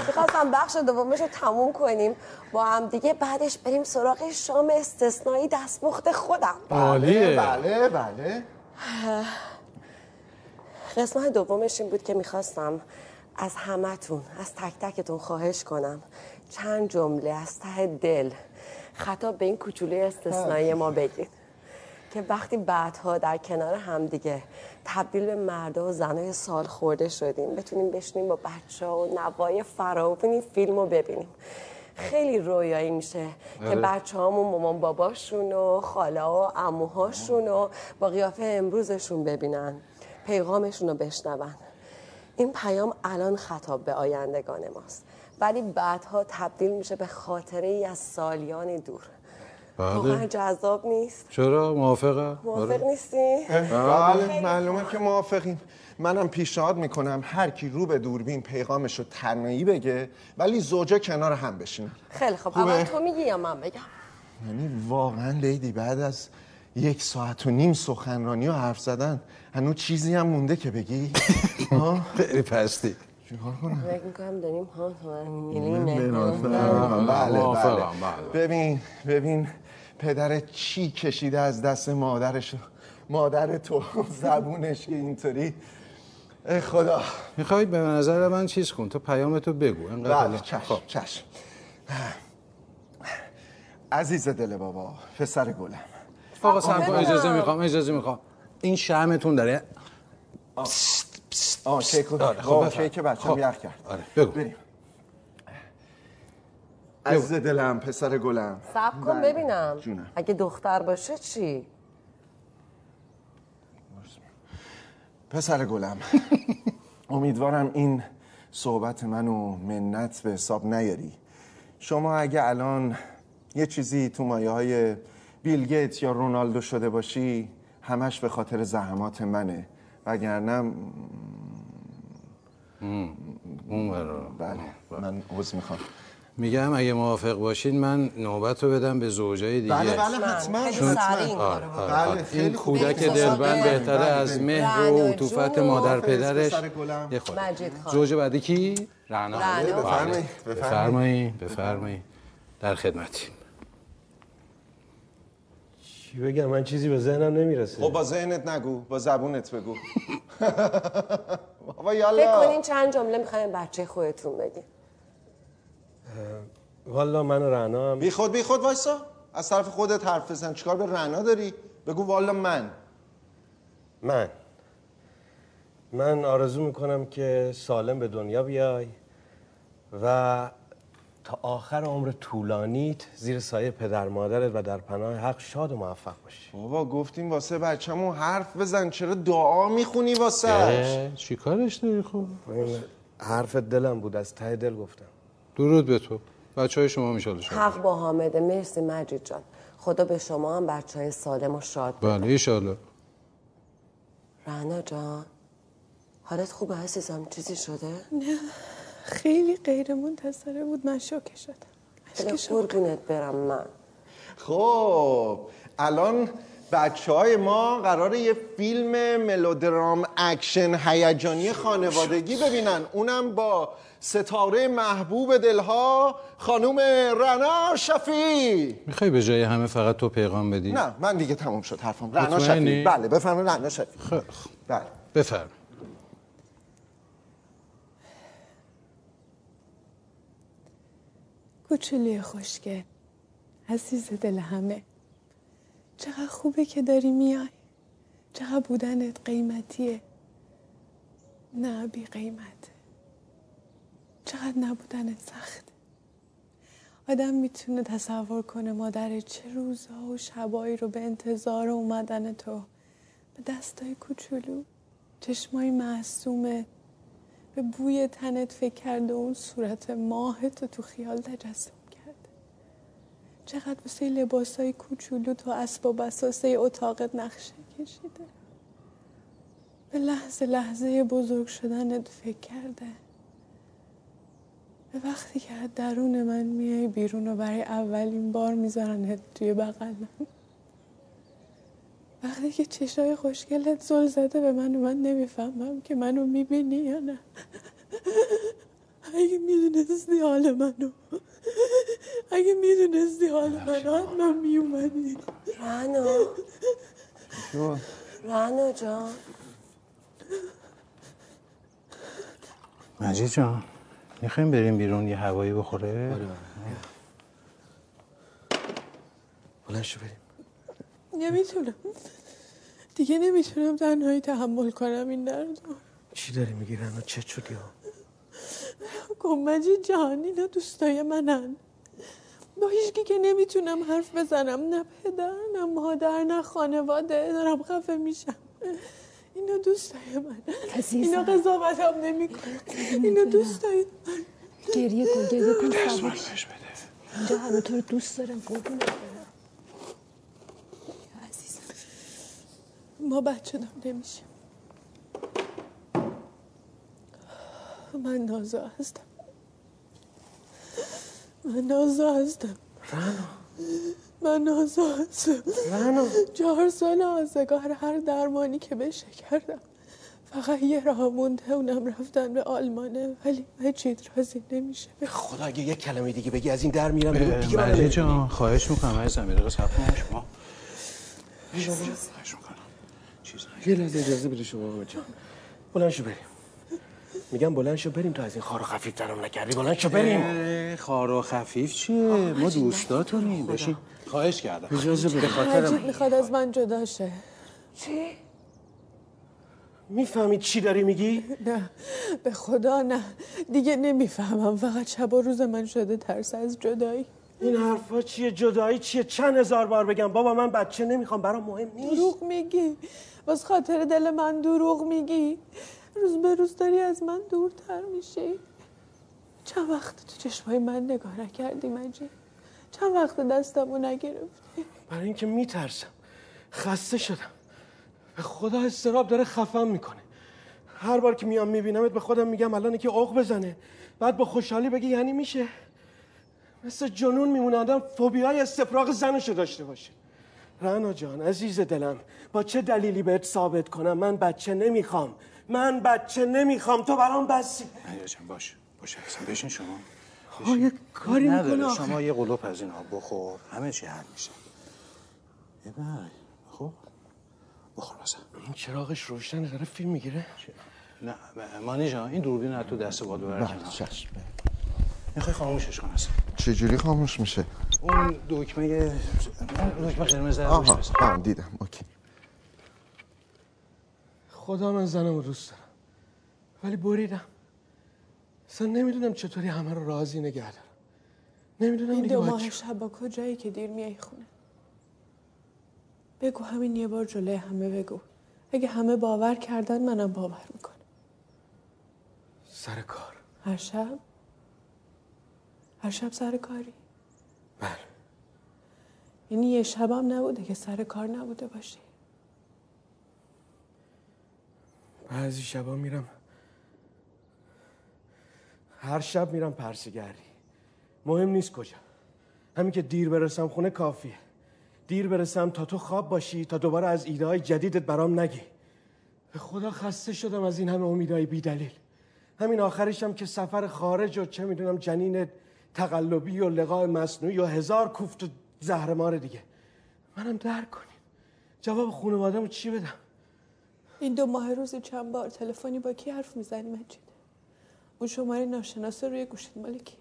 می‌خواستم بخش دومش رو تموم کنیم با هم دیگه. بعدش بریم سراغ شام استثنایی دستمخت خودم.
عالیه.
بله بله.
قسمت دومش این بود که می‌خواستم از همتون از تک تکتون خواهش کنم. چند جمله از ته دل. خطاب به این کوچولوی استثنایی ما بگید. که وقتی بعدها در کنار همدیگه تبدیل به مردا و زنای سال خورده شدیم بتونیم بشینیم با بچه ها و نوای فراوون این فیلم رو ببینیم. خیلی رویایی میشه که
آره.
بچه هامون مامان باباشون و خاله و اموهاشون و با قیافه امروزشون ببینن پیغامشون رو بشنون. این پیام الان خطاب به آیندگان ماست. ولی بعدها تبدیل میشه به خاطره ای از سالیان دور. واقعا
بله
جذاب نیست.
چرا؟ موافقم
موافق نیستی؟
بله معلومه که موافقیم. منم پیشنهاد می‌کنم هر کی رو به دوربین پیغامش رو تنهایی بگه ولی زوجه کنار هم بشینن.
خیلی خب. اول تو میگی یا من بگم؟
یعنی واقعا لیدی بعد از یک ساعت و نیم سخنرانی و حرف زدن هنوز چیزی هم مونده که بگی؟ ها؟
خیلی پستی.
چیکار کنم؟
فکر می‌کنم داریم ها
بله بله.
بله.
ببین ببین پدر چی کشیده از دست مادرش؟ مادر تو زبونش که اینطوری. ای خدا.
می‌خوای به نظر من چیز کن تو پیامتو بگو. انقدر
بله. چشم
خب.
چشم. عزیز دل بابا پسر گلم.
آقا سر کن اجازه می‌خوام اجازه می‌خوام. این شمتون داره
آه. کیک رو
آره، خب.
کیک بچه
خب.
یخ کرد.
آره بگو.
بریم. عزیز دلم پسر گلم.
سب کن ببینم.
جونم.
اگه دختر باشه چی؟
پسر گلم امیدوارم این صحبت منو منت به حساب نیاری. شما اگه الان یه چیزی تو مایه های بیل گیتس یا رونالدو شده باشی همش به خاطر زحمات منه. وگرنه
اون برا
بله من عوض می‌خوام
میگم اگه موافق باشین من نوبت رو بدم به زوجای دیگه
بله بله حتما
این
آره، آره،
بله،
آره.
خیلی
این. کودک
بله،
دلبند
بله،
بهتره
بله،
از
بله.
مهر و عطوفت. مادر پدرش. یه
خان.
زوج بعدی کی رعنا
رعنا.
بله.
بفرمایید، بفرمایید.
بفرمایید بفرمایید در خدمتیم
چی بگم؟ من چیزی به ذهنم نمی‌رسه.
خب با ذهنت نگو با زبونت بگو. بابا
فکر
یالا
کنین چند جمله می‌خوایم بچه خودتون بگین
والا من و رعنا هم
بی خود بی خود وایسا. از طرف خودت حرف بزن. چیکار به رنا داری؟ بگو والا من.
من. من آرزو می‌کنم که سالم به دنیا بیای و تا آخر عمر طولانیت زیر سایه پدر مادرت و در پناه حق شاد و موفق باشی.
بابا گفتیم واسه بچه‌مون حرف بزن. چرا دعا می‌خونی واسه
چی کارش داری خب
این حرف دلم بود. از ته دل گفتم.
درود به تو. بچه های شما میشاله شما.
حق با حامده. مرسی مجید جان. خدا به شما هم بچه های سالم و شاد بده.
بله ایشالا
رنا جان حالت خوبه عزیزم؟ چیزی شده؟
خیلی غیر منتظره بود من شوکه شدم.
قربونت برم من.
خب الان بچه های ما قراره یه فیلم ملودرام اکشن هیجانی خانوادگی ببینن. اونم با ستاره محبوب دلها خانوم رنا شفی
می‌خوای به جای همه فقط تو پیغام بدی؟
نه من دیگه تموم شد حرفم. رنا؟ شفی بله بفرمایید رنا شفی
خب.
بله.
بفرم
کوچولی خوشگل عزیز دل همه. چقدر خوبه که داری میای. چقدر بودنت قیمتیه. نه بی قیمت. چقدر نبودنت سخت. آدم می‌تونه تصور کنه مادر چه روزها و شبایی رو به انتظار اومدن تو. به دستای کوچولو. چشمای معصومه. به بوی تنت فکر کرده اون صورت ماهت رو تو خیال تجسم کرده. چقدر واسه لباسای کوچولو تو اسباب اساسه اتاقت نقشه کشیده. به لحظه لحظه بزرگ شدنت فکر کرده. به وقتی که درون من میای بیرون و برای اولین بار میذارنت توی بغلم. وقتی که چشای خوشگلت زل زده به من و من نمی‌فهمم که منو می‌بینی یا نه. اگه می‌دونستی حال منو. اگه می‌دونستی حال منو حتما میومدی
رنا رنا جان.
مجید جان می‌خوایم بریم بیرون یه هوایی بخوره؟
بلند شو بریم.
نمی‌تونم. دیگه نمی‌تونم تنهایی تحمل کنم این درد
چی داری میگی رنا چه یا
کن مجید جان اینا دوستای منن. با هیچکی که نمی‌تونم حرف بزنم. نه پدر نه مادر نه خانواده. دارم خفه میشم. اینا دوستای من
عزیزم.
اینا قضاوتم نمی‌کنن. اینا دوستای من
گریه کن گریه کن. اینجا همه تو رو دوست دارم. قربونت برم
عزیزم ما بچه دار نمیشیم من نازا هستم. من نازا هستم. من نازا هستم.
رنا.
چهار سال آزگار هر درمانی که بشه کردم. فقط یه راه مونده اونم رفتن به آلمانه ولی مجید راضی نمیشه.
خدا اگه یه کلمه دیگه بگی از این در میرم بیرون. دیگه
مجید
نمی‌بینی.
جان خواهش می‌کنم عزیزم یه دقیقه صبر کن. شما. خواهش می‌کنم.
یه لحظه اجازه بده شما بابا جان. بلند شو بریم. میگم بلند شو بریم تو از این خار و خفیف درم نکردی. بلند شو بریم.
اه، خار و خفیف چیه ما دوستاتونیم. بشین. خواهش کردم.
اجازه بده. خاطرم
می‌خواد از من جدا شه.
می‌فهمی چی داری میگی؟
نه به خدا نه. دیگه نمی‌فهمم. فقط شب و روز من شده ترس از جدایی.
این حرفا چیه؟ جدایی چیه؟ چند هزار بار بگم. بابا من بچه نمی‌خوام. برام مهم نیست.
دروغ میگی. باز خاطر دل من دروغ میگی. روز به روز داری از من دورتر میشی. چند وقت تو چشمای من نگاه نکردی مجید؟ چند وقت دستمو نگرفتی؟
برای اینکه میترسم. خسته شدم. به خدا استراب داره خفم می‌کنه. هر بار که میام میبینمت به خودم میگم الان که عق بزنه. بعد با خوشحالی بگی یعنی میشه. مثل جنون میمونه. آدم فوبیای استفراغ زنشو داشته باشه. رنا جان عزیز دلم با چه دلیلی بهت ثابت کنم؟ من بچه نمی‌خوام. من بچه نمی‌خوام. تو برام بسی.
جان باش. باش اصلا بشین شما.
آه یه کاری
نداره
می‌کنه
شما یه قلوب از این آب بخور. همه چی حل میشه. یه بای. خب؟ بخور بزن
این چراغش روشنه. داره فیلم می‌گیره.
نه مانی جان این دوربین رو تو دست باد ببر
چشم.
می‌خوای خاموشش کن اصلا
چجوری خاموش میشه؟
اون دکمه دکمه قرمز
آها. آه دیدم اوکی.
خدا من زنم رو دوست دارم. ولی بریدم. اصلا نمی‌دونم چطوری همه رو راضی نگه دارم. نمی‌دونم
این دو ماه شب با کجایی که دیر میای خونه؟ بگو همین یه بار جلوی همه بگو. اگه همه باور کردن منم باور می‌کنم.
سر کار.
هر شب؟ هر شب سر کاری. یعنی یه شبم نبوده که سر کار نبوده باشی.
بعضی شبا میرم. هر شب میرم پرسیگری. مهم نیست کجا. همین که دیر برسم خونه کافیه. دیر برسم تا تو خواب باشی تا دوباره از ایده های جدیدت برام نگی. به خدا خسته شدم از این همه امیدهای بی دلیل همین آخرشم که سفر خارج و چه می‌دونم جنین تقلبی و لقاء مصنوعی و هزار کوفت و زهرمار دیگه. منم درک کنین جواب خانواده‌مو چی بدم؟
این دو ماه روزی چند بار تلفنی با کی حرف می‌زنی مجید؟ اون شماره ناشناسه روی گوشت مال کیه؟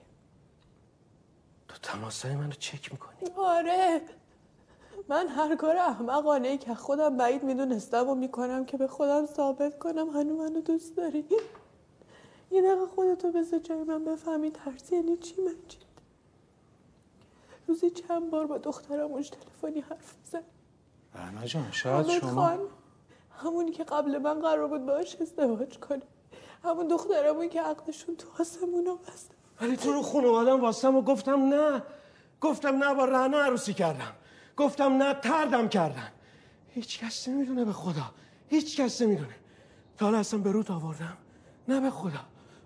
تو تماسای منو چک می‌کنی؟
آره. من هر کار احمقانه ای که خودم بعید می‌دونستم و می‌کنم که به خودم ثابت کنم هنو منو دوست داری. یه دقیقه خودتو بذار جای من بفهمی ترسی یعنی چی مجید؟ روزی چند بار با دخترم اونش تلفنی حرف میزن
رنا جان شاید شما
خان همونی که قبل من قرار بود باهاش ازدواج کنه. همون دخترمون که عقلشون تو آسمونا بسته.
ولی تو رو خانوادم واستم و گفتم نه. گفتم نه با رهنا عروسی کردم. گفتم نه تردم کردن هیچ کس نمی‌دونه به خدا. هیچ کس نمی‌دونه. تا حالا اصلا به رود آوردم. نه به خدا.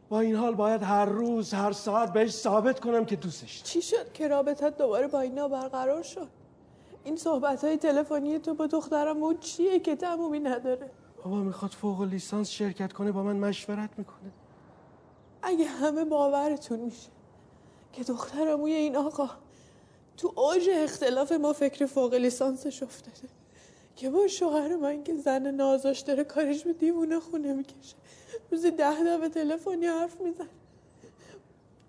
با این حال باید هر روز هر ساعت بهش ثابت کنم که دوستش.
چی شد که رابطت دوباره با اینا برقرار شد؟ این صحبت های تلفنی تو با دخترم اون چیه که تمومی نداره؟
بابا می‌خواد فوق لیسانس شرکت کنه با من مشورت می‌کنه.
اگه همه باورتون میشه که دخترموی این آقا تو اوج اختلاف ما فکر فوق لیسانسش افتاده که با شوهر من که زن نازاش داره کارش به دیوونه خونه می‌کشه. روزی ده دفعه تلفنی حرف میزن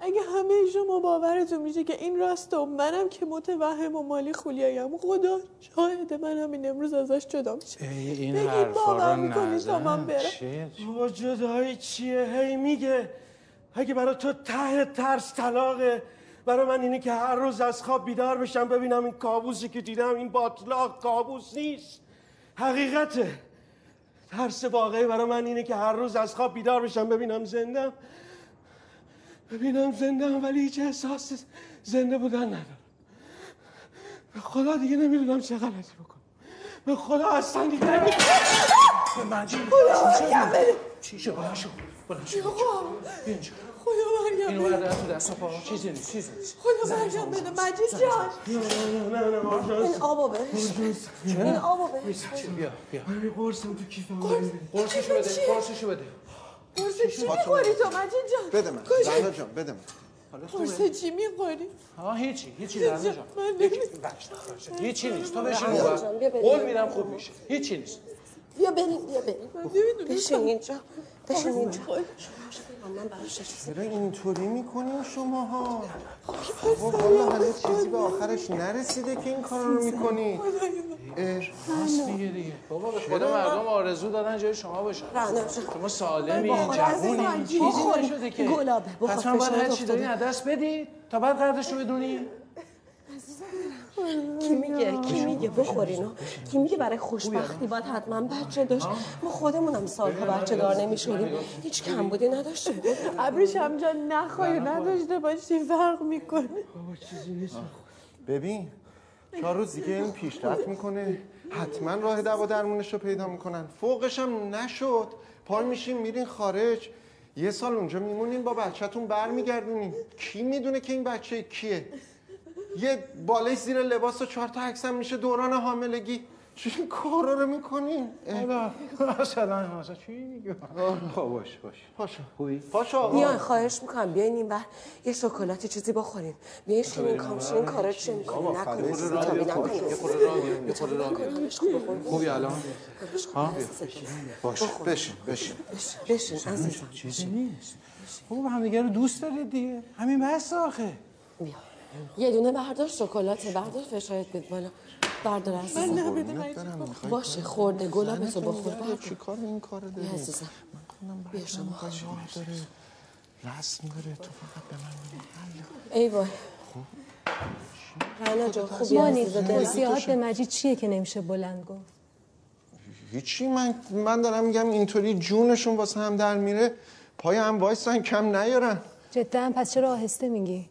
اگه همه شما باورتون میشه که این راست و منم که متوهم و مالی خولیایم خدا شاهده من همین امروز ازش جدا میشه
این حرفا رو
تا
نزن. چیه؟
بابا جدایی چیه؟ هی میگه. اگه برای تو ته ترس طلاقه برای من اینه که هر روز از خواب بیدار بشم ببینم این کابوسی که دیدم این باطلاق کابوس نیست. حقیقته. ترس واقعی برای من اینه که هر روز از خواب بیدار بشم. ببینم زندم. ببینم زندم ولی هیچ احساس زنده بودن ندارم. به خدا دیگه نمی‌دونم چه غلطی بکنم. به خدا اصلا دیگه نمی‌دونم.
مجید چی شد؟ بلند شو بلند شو. بیا اینجا.
خدا مریم
اینو بردار تو دست پا چیزی نیست چیزی نیست
خدا مریم بده مجید جان
نه نه نه آرژانس
این آبو بهش این آبو بهش
بیا بیا
من قرصم تو کیفم
قرصشو بده قرصشو بده
قرص چی می‌خوری تو مجید جان
بده من رنا جان بده من
قرص چی می‌خوری
ها هیچی هیچی رنا جان. هیچی نیست تو بشین. قول میدم خوب میشه هیچی نیست
بیا بریم بیا بریم بشین اینجا بشین اینجا. من
چرا اینطوری می‌کنین شما ها بابا والا هنوز چیزی به آخرش نرسیده که این کار رو می‌کنی
راست میگه دیگه. بابا به خدا مردم آرزو دارن جای شما باشن. شما سالمی جوونی. چیزی. نشده که
گلابه،
حتما باید هر چی داری
افتاده.
از دست بدی تا بعد قدرش رو بدونی.
کی میگه؟ کی میگه؟ بخورینو کی میگه برای خوشبختی باید حتما بچه داشت. ما خودمونم سالها بچه دار نمی‌شدیم. هیچ کم بودی نداشتیم
ابریش هم جان نخوای و نداشته باشی فرق می‌کنه.
بابا چیزی نیست.
ببین چهار روز دیگه این پیشرفت می‌کنه. حتما راه دوا درمونش رو پیدا می‌کنن. فوقش هم نشد. پای میشین میرین خارج. یه سال اونجا میمونین با بچهتون برمیگردونین کی می‌دونه که این بچه کیه؟ یه بالش زیر لباس و چهار تا عکسم میشه دوران حاملگی. چه این کارا رو می‌کنین
حالا مثلا مثلا چی میگه خب باش باش.
پاشا
خوبی؟
پاشا
میان خواهش می‌کنم. بیاین این بر یه شکلاتی چیزی بخوریم بیاین شیرین کامشین این کارا چه می‌کنی نکنید ویتامین نکنید
خوبی الان؟ ها؟
باش بشین بشین.
بشین عزیزم.
چیزی نیست. خوب همدیگه رو دوست دارید دیگه. همین بس آخه.
بیا یه دونه بردار شکلاته. بردار فشارت بید بالا. بردار عزیزم. باشه خورده. گلابتو بخور. بردار.
چی کار این کار داری؟
عزیزم. بیا شما.
داره رسم داره تو فقط به من.
ای وای. رنا جان خوبی دلم
توصیحات به مجید چیه که نمیشه بلند گفت؟
هیچی من من دارم میگم اینطوری جونشون واسه هم در میره. پای هم وایسن کم نیارن.
جدا پس چرا آهسته میگی؟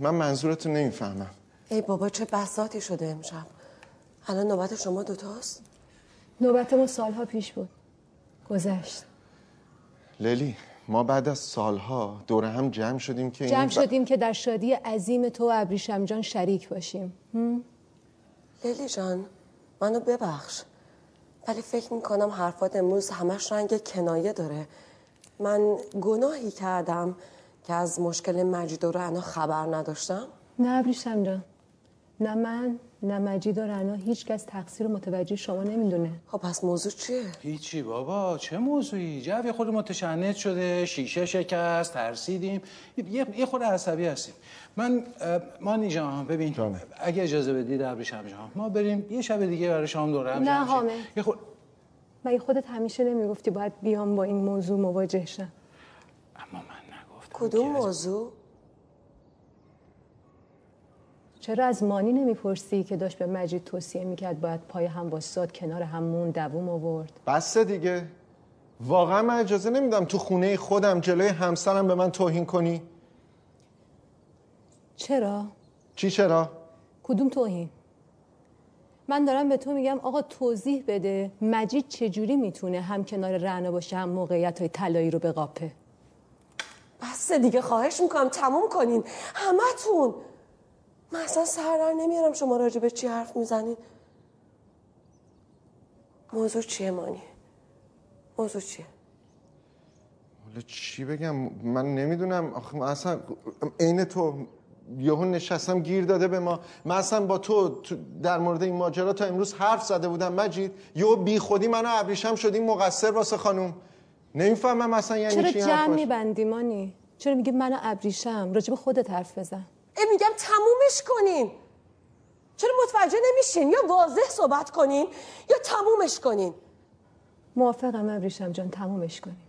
من منظورتو نمی‌فهمم.
ای بابا چه بساتی شده امشب. الان نوبت شما دوتاست؟
نوبت ما سالها پیش بود. گذشت.
لیلی ما بعد از سالها دور هم جمع شدیم که
جمع
این ب-
شدیم که در شادی عظیم تو و ابریشم جان شریک باشیم. هم؟
لیلی جان منو ببخش. ولی فکر می‌کنم حرفات امروز همش رنگ کنایه داره. من گناهی کردم. که از مشکل مجید و رعنا خبر نداشتم؟
نه ابریشم جان. نه من نه مجید و رنا هیچ کس تقصیر متوجه شما نمی‌دونه.
خب پس موضوع چیه؟
هیچی بابا چه موضوعی؟ جو خود متشنج شده شیشه شکست ترسیدیم. یه یه خود عصبی هستیم. من اه، مانی جان ببین اگه اجازه بدید ابریشم جان ما بریم یه شب دیگه برای شام دوره هم
نه. حامد.
یه خود
مگه خودت همیشه نمی‌گفتی باید بیام با این موضوع مواجه شم؟
اما
کدوم موضوع؟
چرا از مانی نمی‌پرسی که داشت به مجید توصیه می‌کرد باید پای هم واساد کنار همون دووم آورد؟
بسته دیگه. واقعا من اجازه نمیدم تو خونه خودم جلوی همسرم به من توهین کنی.
چرا؟
چی چرا؟
کدوم توهین؟ من دارم به تو میگم آقا توضیح بده مجید چجوری می‌تونه هم کنار رعنا باشه هم موقعیت های طلایی رو بقاپه؟
بس دیگه خواهش می‌کنم تموم کنین. همتون. من اصلا سر در نمیارم شما راجع به چی حرف می‌زنین. موضوع چیه مانی؟ موضوع چیه؟
حالا چی بگم؟ من نمی‌دونم. آخه من اصلا عین تو یهو نشستم گیر داده به ما. من اصلا با تو در مورد این ماجرا تا امروز حرف زده بودم مجید. یهو بی خودی منو ابریشم شدیم مقصر واسه خانوم. نمی‌فهمم اصلا یعنی
چرا
چی
جمع میبندی مانی؟ چرا میگه منو ابریشم؟ راجب خودت حرف بزن.
ای میگم تمومش کنین. چرا متوجه نمیشین؟ یا واضح صحبت کنین یا تمومش کنین.
موافقم ابریشم جان تمومش کنیم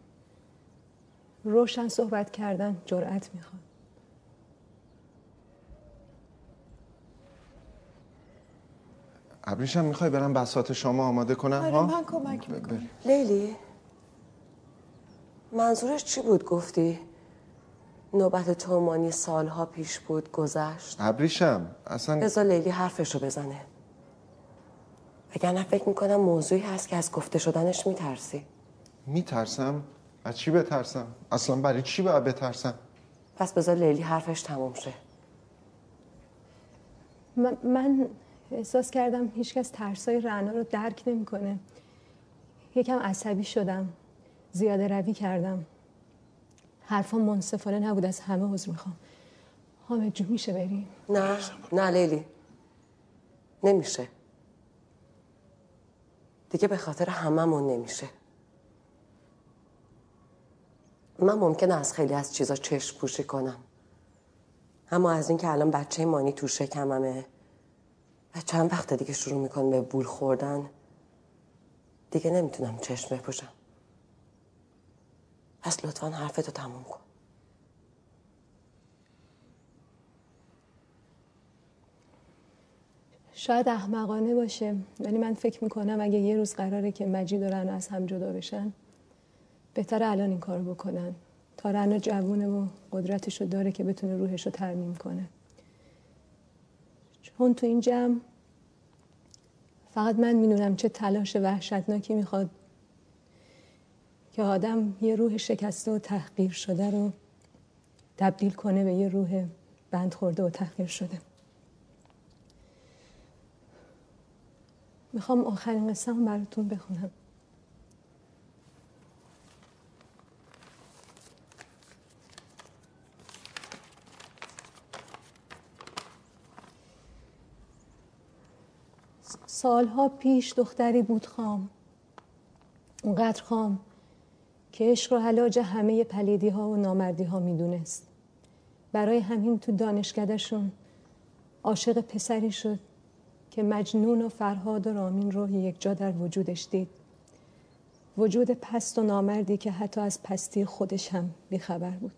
روشن صحبت کردن جرأت می‌خواد.
ابریشم می‌خوای برم بسات شما آماده کنم؟
آره
ها؟
من کمک می‌کنم.
لیلی؟ منظورش چی بود گفتی؟ نوبت تو مانی سالها پیش بود گذشت.
ابریشم اصلا
بذار لیلی حرفشو بزنه. وگرنه فکر می‌کنم موضوعی هست که از گفته شدنش میترسی.
میترسم؟ از چی بترسم؟ اصلا برای چی باید بترسم؟
پس بذار لیلی حرفش تموم شه.
من, من احساس کردم هیچکس ترسای رعنا رو درک نمی‌کنه. یکم عصبی شدم. زیاده روی کردم. حرفا منصفانه نبود از همه عذر می‌خوام. حامد جون میشه بریم
نه نه لیلی. نمیشه. دیگه به خاطر هممون نمیشه. من ممکنه از خیلی از چیزا چشم پوشی کنم. اما از اینکه الان بچه مانی تو شکممه و چند وقت دیگه شروع می‌کنه به بول خوردن دیگه نمی‌تونم چشم بپوشم. پس لطفا حرفتو تموم کن.
شاید احمقانه باشه ولی من فکر می‌کنم اگه یه روز قراره که مجید و رنا از هم جدا بشن بهتره الان این کارو بکنن. تا رنا جوونه و قدرتشو داره که بتونه روحشو ترمیم کنه. چون تو این جمع فقط من می‌دونم چه تلاش وحشتناکی می‌خواد که آدم یه روح شکسته و تحقیر شده رو تبدیل کنه به یه روح بند خورده و تحقیر شده. می‌خوام آخرین قصه براتون بخونم. سالها پیش دختری بود خام اونقدر خام که عشق رو علاج همه پلیدی ها و نامردی ها می‌دونست. برای همین تو دانشکدهشون عاشق پسری شد که مجنون و فرهاد و رامین رو یک جا در وجودش دید. وجود پست و نامردی که حتی از پستی خودش هم بیخبر بود.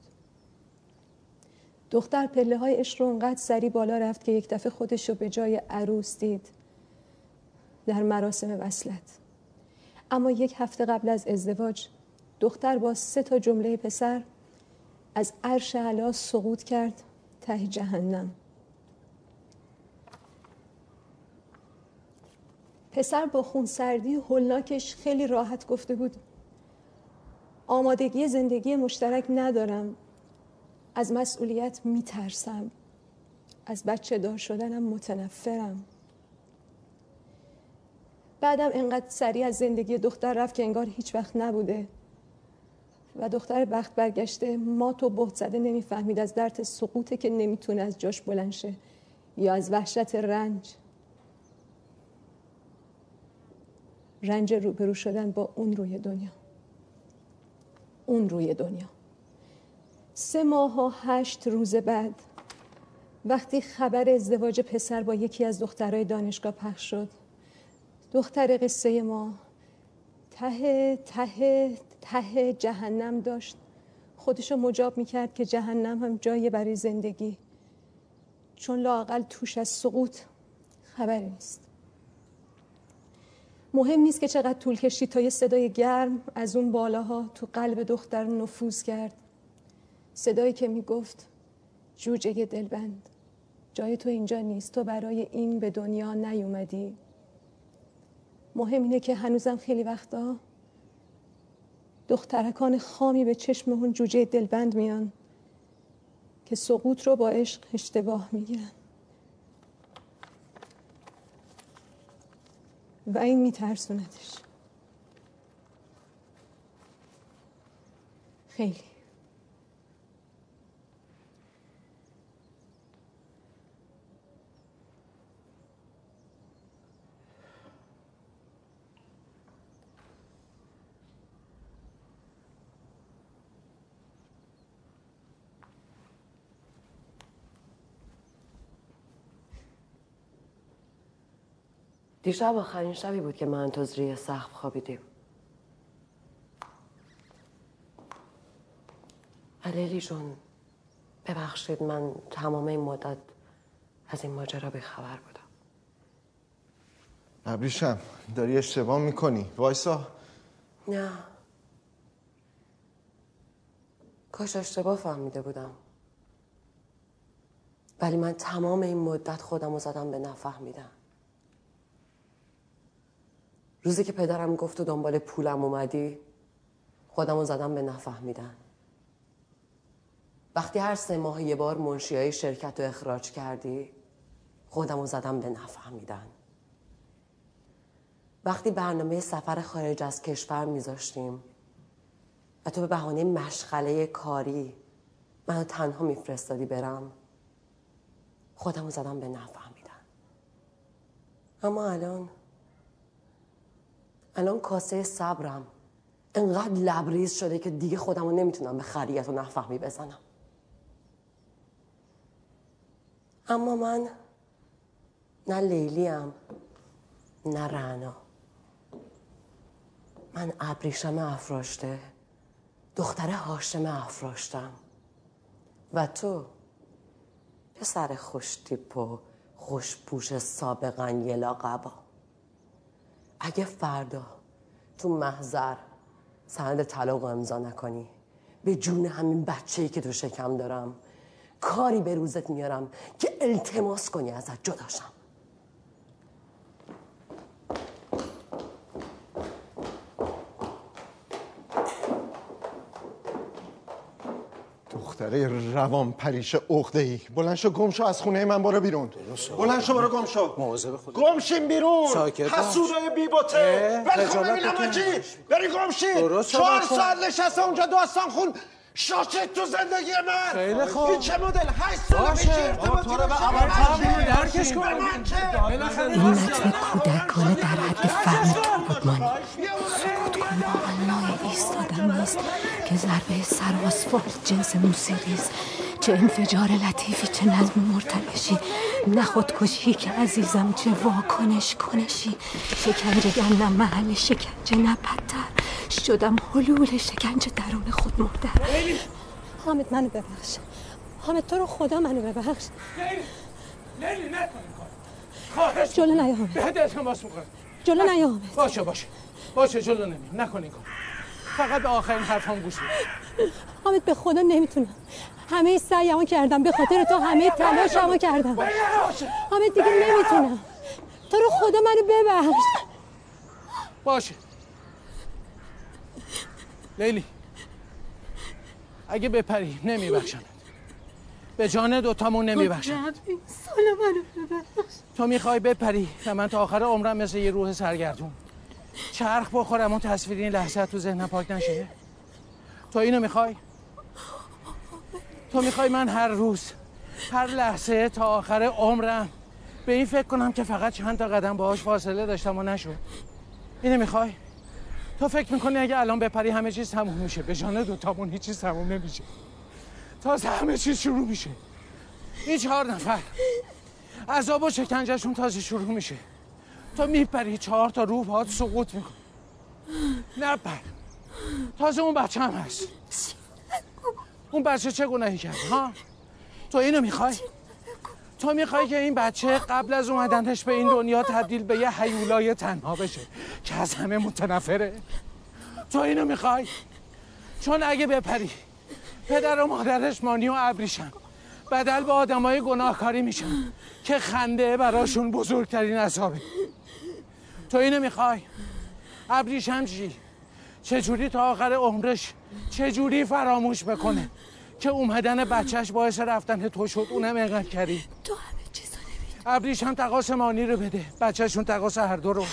دختر پله های عشق رو اونقدر سری بالا رفت که یک دفعه خودش رو به جای عروس دید در مراسم وصلت. اما یک هفته قبل از ازدواج دختر با سه تا جمله پسر از عرش علا سقوط کرد ته جهنم. پسر با خونسردی هولناکش خیلی راحت گفته بود آمادگی زندگی مشترک ندارم از مسئولیت میترسم از بچه دار شدنم متنفرم. بعدم انقدر سریع از زندگی دختر رفت که انگار هیچ وقت نبوده. و دختر بخت برگشته ما تو بهت زده نمی‌فهمید از درد سقوطه که نمی‌تونه از جاش بلند شه یا از وحشت رنج. رنج روبرو شدن با اون روی دنیا. اون روی دنیا. سه ماه و هشت روز بعد وقتی خبر ازدواج پسر با یکی از دخترای دانشگاه پخش شد دختر قصه ما ته ته ته جهنم داشت. خودشو مجاب می‌کرد که جهنم هم جایی برای زندگی. چون لاقل توش از سقوط خبری نیست. مهم نیست که چقدر طول کشید تا یه صدای گرم از اون بالاها تو قلب دختر نفوذ کرد. صدایی که می‌گفت جوجه دلبند. جای تو اینجا نیست تو برای این به دنیا نیومدی. مهم اینه که هنوزم خیلی وقتا دخترکان خامی به چشم اون جوجه دلبند میان که سقوط رو با عشق اشتباه می‌گیرن. و این میترسوندش خیلی.
دیشب آخرین شبی بود که من تو زیر سقف خوابیدیم. علیلی جون ببخشید من تمام این مدت از این ماجرا به خبر بودم.
ابریشم داری اشتباه می‌کنی. وایسا.
نه. کاش اشتباه فهمیده بودم. ولی من تمام این مدت خودم رو زدم به نفهمیدم. روزی که پدرم گفت و دنبال پولم اومدی خودم رو زدم به نفهمیدن. وقتی هر سه ماه یه بار منشی های شرکت رو اخراج کردی خودم رو زدم به نفهمیدن. وقتی برنامه سفر خارج از کشور میذاشتیم و تو به بهانه مشغله کاری منو تنها میفرستادی برم خودم رو زدم به نفهمیدن. اما الان الان کاسه صبرم انقدر لبریز شده که دیگه خودم نمی‌تونم به خریت و نفهمی بزنم. اما من نه لیلیم نه رعنا. من ابریشم افراشته دختر هاشم افراشتم. و تو پسر خوشتیپ و خوشپوش سابقا یلا قبا اگه فردا تو محضر سند طلاق امضا نکنی به جون همین بچه ای که تو شکم دارم کاری به روزت میارم که التماس کنی ازت جداشم
دختره روان پریش اغده ای بلند شو گم شو از خونه من برو بیرون. بلند شو برو گم شو.
مواظب خود
گم شین بیرون.
ساکت باش.
حسودای بی بوته بری کن
خجالت
ببینم
بکش.
آجی. بری گم شین
درست
چهار. ساعت نشسته اونجا داستان خون. شاشید تو زندگی من.
خیلی خوب.
این چه مدل؟ هشت سال پیش. ارتباطی
تو رو به. اول
من
درکش؟ کن.
این متن کودکانه در حد فهم. فرودگاه ایستادن نیست که ضربه سر آسفالت جنس موسیقی است. چه انفجار لطیفی چه نظم مرتعشی نه خودکشی که عزیزم چه واکنش کنشی. شکنجه گندم محل شکنجه نه بدتر شدم حلول شکنجه درون خود مردر
حامد منو ببخش. حامد تو رو خدا منو ببخش.
لیلی نکن خواهش
جلو نیا حامد.
بهت التماس می‌کنم.
جلو نیا حامد.
باشه باشه. باشه جلو نمی نکن این کار فقط به آخرین حرفام گوش بده.
حامد به خدا نمی‌تونم. همه سعیمو کردم. به خاطر تو همه تلاشمو کردم. حامد دیگه نمی‌تونم. تو رو خدا منو ببخش.
باشه. لیلی اگه بپری نمیبخشمت. به جان دوتامون نمیبخشم.
سال منو ببخش.
تو می‌خوای بپری و من تا آخر عمرم مثل یه روح سرگردون. چرخ بخورم اون تصویر این لحظه تو ذهنم پاک نشه. تو اینو می‌خوای؟ تو می‌خوای من هر روز هر لحظه تا آخر عمرم به این فکر کنم که فقط چند تا قدم باهاش فاصله داشتم و نشد. اینو می‌خوای؟ تو فکر می‌کنی اگه الان بپری همه چیز تموم میشه. به جان دوتامون هیچ چیز تموم نمیشه. تازه همه چیز شروع میشه. این چهار نفر عذاب و شکنجهشون تازه شروع میشه. تو میپری چهار تا روح باهات سقوط میکن نپر تازه اون بچه هم هست. اون بچه چه گناهی کرد ها؟ تو اینو می‌خوای؟ تو می‌خوای که این بچه قبل از اومدنش به این دنیا تبدیل به یه حیولای تنها بشه که از همه متنفره؟ تو اینو می‌خوای؟ چون اگه بپری پدر و مادرش مانی و ابریشن بدل به آدمای گناهکاری میشن که خنده براشون بزرگترین عذابه. تو اینو می‌خوای؟ ابریشم چی؟ چجوری تا آخر عمرش چجوری فراموش بکنه که اومدن بچهش باعث رفتن تو شد؟ اونم اینقدر کردی
تو همه چیزو نمی‌دونی.
ابریشم تقاس مانی رو بده. بچهشون تقاس هر دو رو.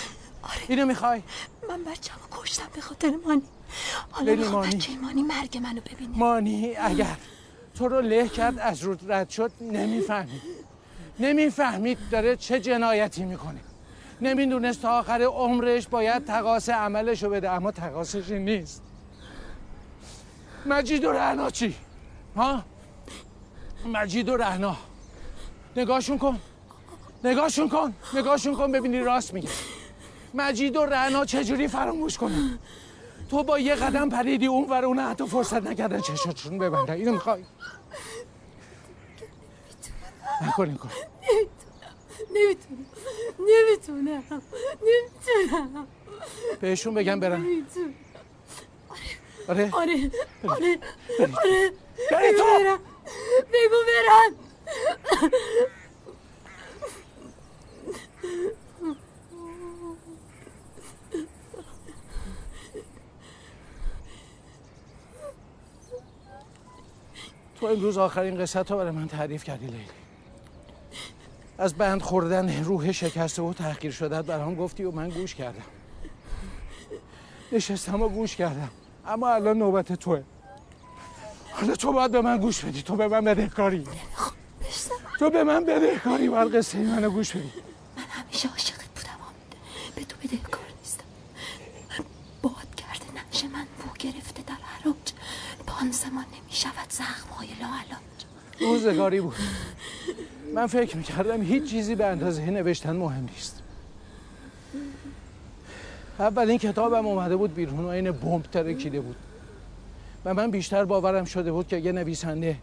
اینو می‌خوای؟
من بچه کشتم به خاطر مانی. حالا
مانی.
بچه مانی مرگ منو ببینه.
مانی اگر تو رو له کرد از رود رد شد نمی‌فهمید نمی‌فهمید داره چه جنایتی می‌کنه. نمی‌دونست تا آخر عمرش باید تقاس عملش رو بده اما تقاسش نیست. مجید و رهنا چی؟ ها؟ مجید و رهنا نگاهشون کن. نگاهشون کن. نگاهشون کن ببینی راست میگه. مجید و رهنا چجوری فراموش کنن تو با یه قدم پریدی اون ور اون حتی فرصت نکردن چشاتشون ببندن اینو می‌خوای؟ نکن این کار
نمی‌تونم. نمی‌تونم. نمی‌تونم.
بهشون بگم برن.
نمی‌تونم.
آره.
آره. آره. آره. بگو
تو.
بگو برم
تو امروز آخرین قصت رو برای من تعریف کردی لیلی. از بند خوردن روح شکسته و تحقیر شدت برام گفتی و من گوش کردم. نشستم و گوش کردم. اما الان نوبت توه. حالا تو باید به من گوش بدی. تو به من بدهکاری. تو به من بدهکاری باید قصه منو گوش بدی.
من همیشه عاشقت بودم حامد به تو بدهکار نیستم. باد کرده نقش من بو گرفته در حراج پانسمان نمی شود زخم های لاعلاج
روزگاری بود. من فکر می‌کردم هیچ چیزی به اندازه نوشتن مهم نیست. اولین کتابم اومده بود بیرون و این بمب ترکیده بود. و من بیشتر باورم شده بود که یه نویسنده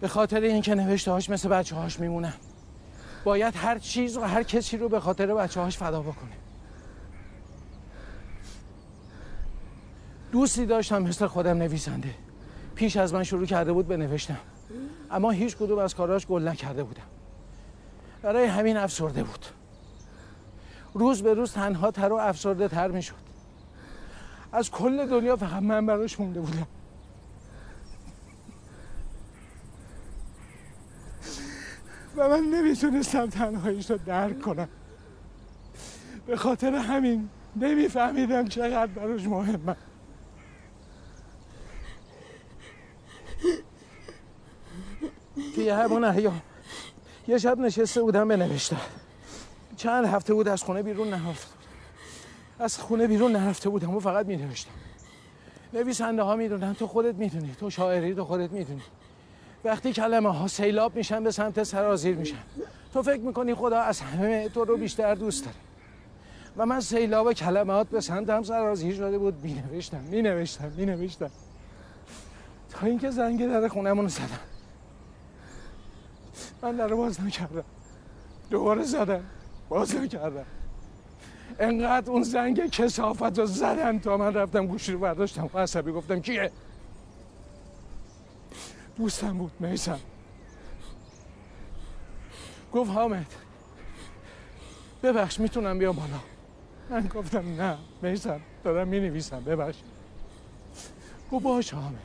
به خاطر اینکه نوشته هاش مثل بچه هاش میمونن باید هر چیز و هر کسی رو به خاطر بچه هاش فدا بکنه. دوستی داشتم مثل خودم نویسنده. پیش از من شروع کرده بود به نوشتن. اما هیچ کدوم از کاراش گل نکرده بودم. برای همین افسرده بود. روز به روز تنها تر و افسرده تر می شد از کل دنیا فقط من براش مونده بودم. و من نمی‌تونستم تنهاییش رو درک کنم. به خاطر همین نمیفهمیدم چقدر براش مهمم توی همون ایام یه شب نشسته بودم بنوشتم. چند هفته بود از خونه بیرون نرفته از خونه بیرون نرفته بودم و فقط می نوشتم نویسنده ها می‌دونن تو خودت می‌دونی تو شاعری تو خودت می‌دونی. وقتی کلمه ها سیلاب میشن به سمت سرازیر میشن. تو فکر می‌کنی خدا از همه تو رو بیشتر دوست داره. و من سیلاب کلمات به سمتم سرازیر شده بود. می نوشتم می نوشتم می نوشتم تا اینکه زنگ در خونمون زدن. من در باز نکردم دوباره زدم. باز نکردم انقدر اون زنگ کسافت رو زدن تا من رفتم گوشی رو برداشتم. و عصبی گفتم کیه؟ دوستم بود میسم گفت حامد ببخش می‌تونم بیام بالا. من گفتم نه میسم دارم می‌نویسم ببخش. گفت باش حامد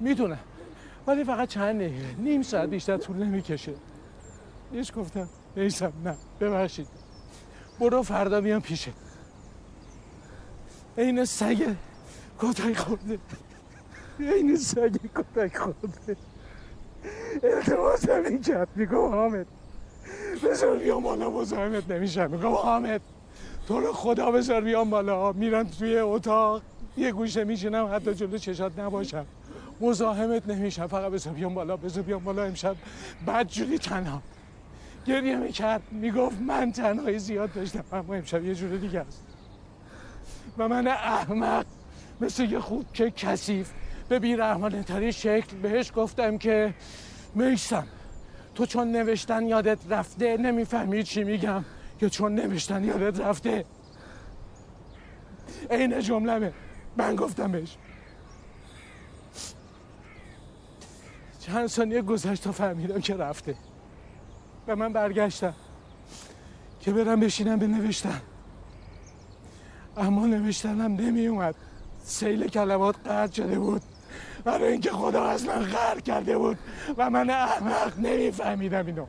می‌تونم ولی فقط چند دقیقه. نیم ساعت بیشتر طول نمی‌کشه. هیچ گفتم میسم نه ببخشید. برو فردا بیام پیشه. این سگ کتک خورده. این سگ کتک خورده. التماس همین کرد میگم حامد بذار بیام بالا مزاحمت نمیشم. میگم حامد تو رو خدا بذار بیام بالا. میرم توی اتاق. یه گوشه میشینم حتی جلو چشات نباشم. مزاحمت نمیشم فقط بذار بیام بالا بذار بیام بالا امشب. بعد جوری تنها گریه می‌کرد می‌گفت من تنهایی زیاد داشتم اما امشب یه جور دیگه است. و من احمق مثل یه خوب که کثیف. به بیرحمانه تری شکل بهش گفتم که میسم تو چون نوشتن یادت رفته نمی‌فهمی چی میگم که چون نوشتن یادت رفته؟ عین جملمه من گفتم بهش چند ثانیه گذشت تا فهمیدم که رفته. و من برگشتم. که برم بشینم به نوشتن. اما نوشتنم نمی اومد سیل کلمات قطع شده بود. برای اینکه خدا از من غر کرده بود. و من احمق نمیفهمیدم اینو.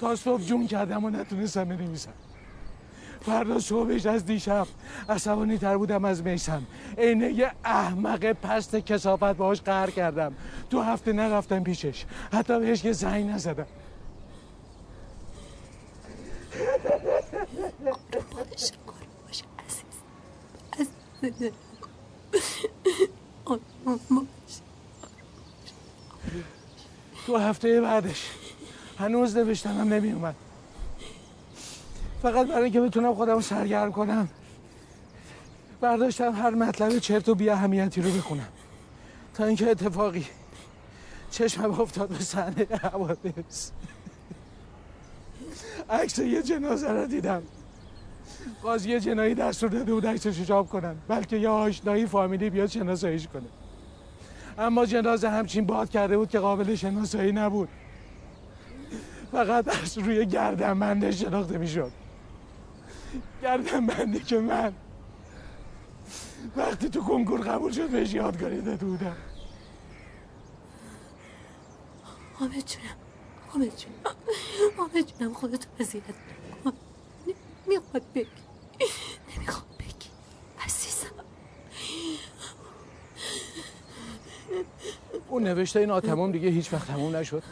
تا صبح جون کردم و نتونستم بنویسم. فردا صبحش از دیشب. عصبانی تر بودم از میسم اینه یه احمق پست کسافت باهاش قهر کردم. دو هفته نرفتم پیشش. حتی بهش یه زنگ نزدم.
باش
دو هفته بعدش. هنوز نوشتنم نمی اومد فقط برای اینکه بتونم خودم سرگرم کنم. برداشتم هر مطلب چرت و بی اهمیتی رو بخونم. تا اینکه اتفاقی چشمم افتاد به صحنه حوادث. عکس یه جنازه رو دیدم. قاضی جنایی دستور داده بود عکسش چاپ کنن بلکه یه آشنایی فامیلی بیاد شناساییش کنه. اما جنازه همچین باد کرده بود که قابل شناسایی نبود. فقط از روی گردنبنده شناخته می‌شد. گردنبندی که من وقتی تو کنکور قبول شد بهش یادگاری داده بودم.
حامد جونم حامد جونم حامد جونم خودتو بزیرت می‌خواد بگی نمی‌خواد بگی. عزیزم.
اون نوشته این آتمام دیگه هیچ وقت تموم نشد.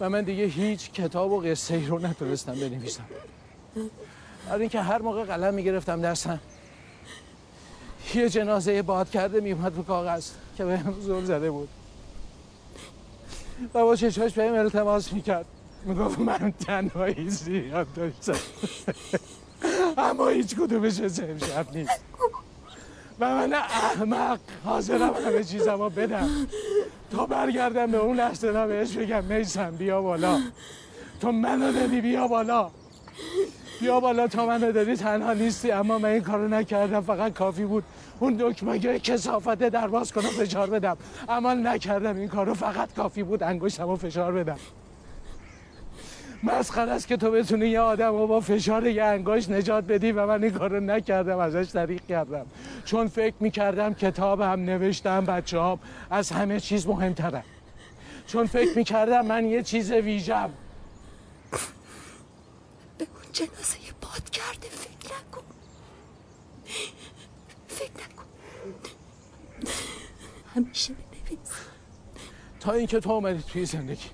و من دیگه هیچ کتاب و قصه ای رو نتونستم بنویسم. برای اینکه هر موقع قلم می‌گرفتم دستم یه جنازه باد کرده میومد رو کاغذ که بهم زور زده بود. و با چشاش بهم التماس می‌کرد. می‌گفت من تنهایی زیاد داشتم. اما هیچ کدومش امشب نیست. و من احمق حاضرم همه چیزم رو بدم. تا برگردم به اون لحظه بهش بگم میسم بیا بالا. تو منو دادی بیا بالا. بیا بالا تا منو دادی تنها نیستی اما من این کارو نکردم فقط کافی بود اون دکمه کسافت در باز کنم فشار بدم. اما نکردم این کارو فقط کافی بود انگشتم رو فشار بدم. مسخره است که تو بتونی یه آدم رو با فشار یه انگاش نجات بدی و من این کارو نکردم ازش طریق کردم. چون فکر می‌کردم کتاب هم نوشتم بچه هم از همه چیز مهمتره چون فکر می‌کردم من یه چیز ویژم
جنازه باد کرده فکر نکن. فکر نکن. همیشه بنویس
تا اینکه تو اومدی توی زندگی.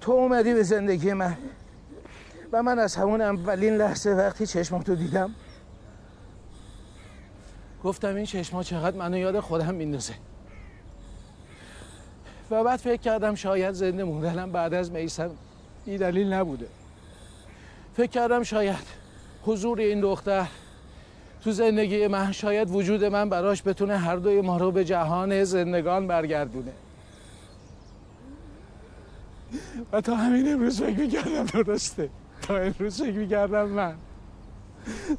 تو اومدی به زندگی من. و من از همون اولین لحظه وقتی چشماتو دیدم. گفتم این چشما چقدر منو یاد خودم میندازه. و بعد فکر کردم شاید زنده موندنم بعد از میسم بی دلیل نبوده. فکر کردم شاید حضور این دختر تو زندگی من شاید وجود من براش بتونه هر دوی ما رو به جهان زندگان برگردونه. و تا همین امروز فکر می‌کردم درسته. تا امروز فکر می‌کردم من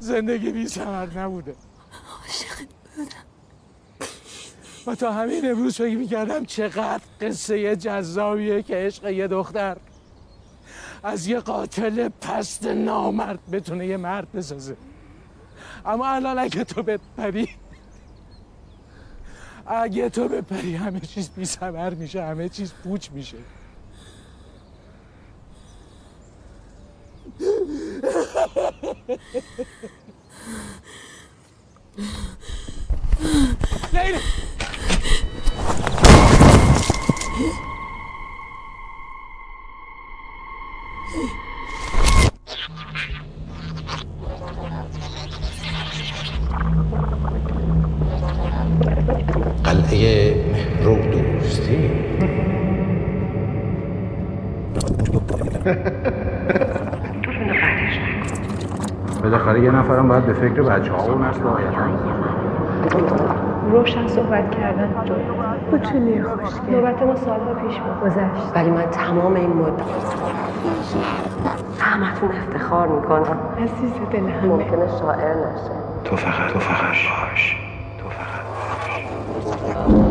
زندگی بی سمر نبوده. و تا همین امروز فکر می‌کردم چقدر قصه جذابیه که عشق یه دختر. از یه قاتل پست نامرد بتونه یه مرد بسازه. اما الان اگه تو بپری اگه تو بپری همه چیز بی سمر میشه همه چیز پوچ میشه. لیلا
قلعه مهر و دوستی.
بالاخره یه نفرم باید به فکر بچه ها و نسل
روشن صحبت کردن. تو. بتونی خوشگل نوبت ما سالها پیش بگذشت
ولی من تمام این مدت همتون افتخار می‌کنم.
عزیز دل همه.
ممکنه شاعر نشه.
تو فقط تو فقط تو فقط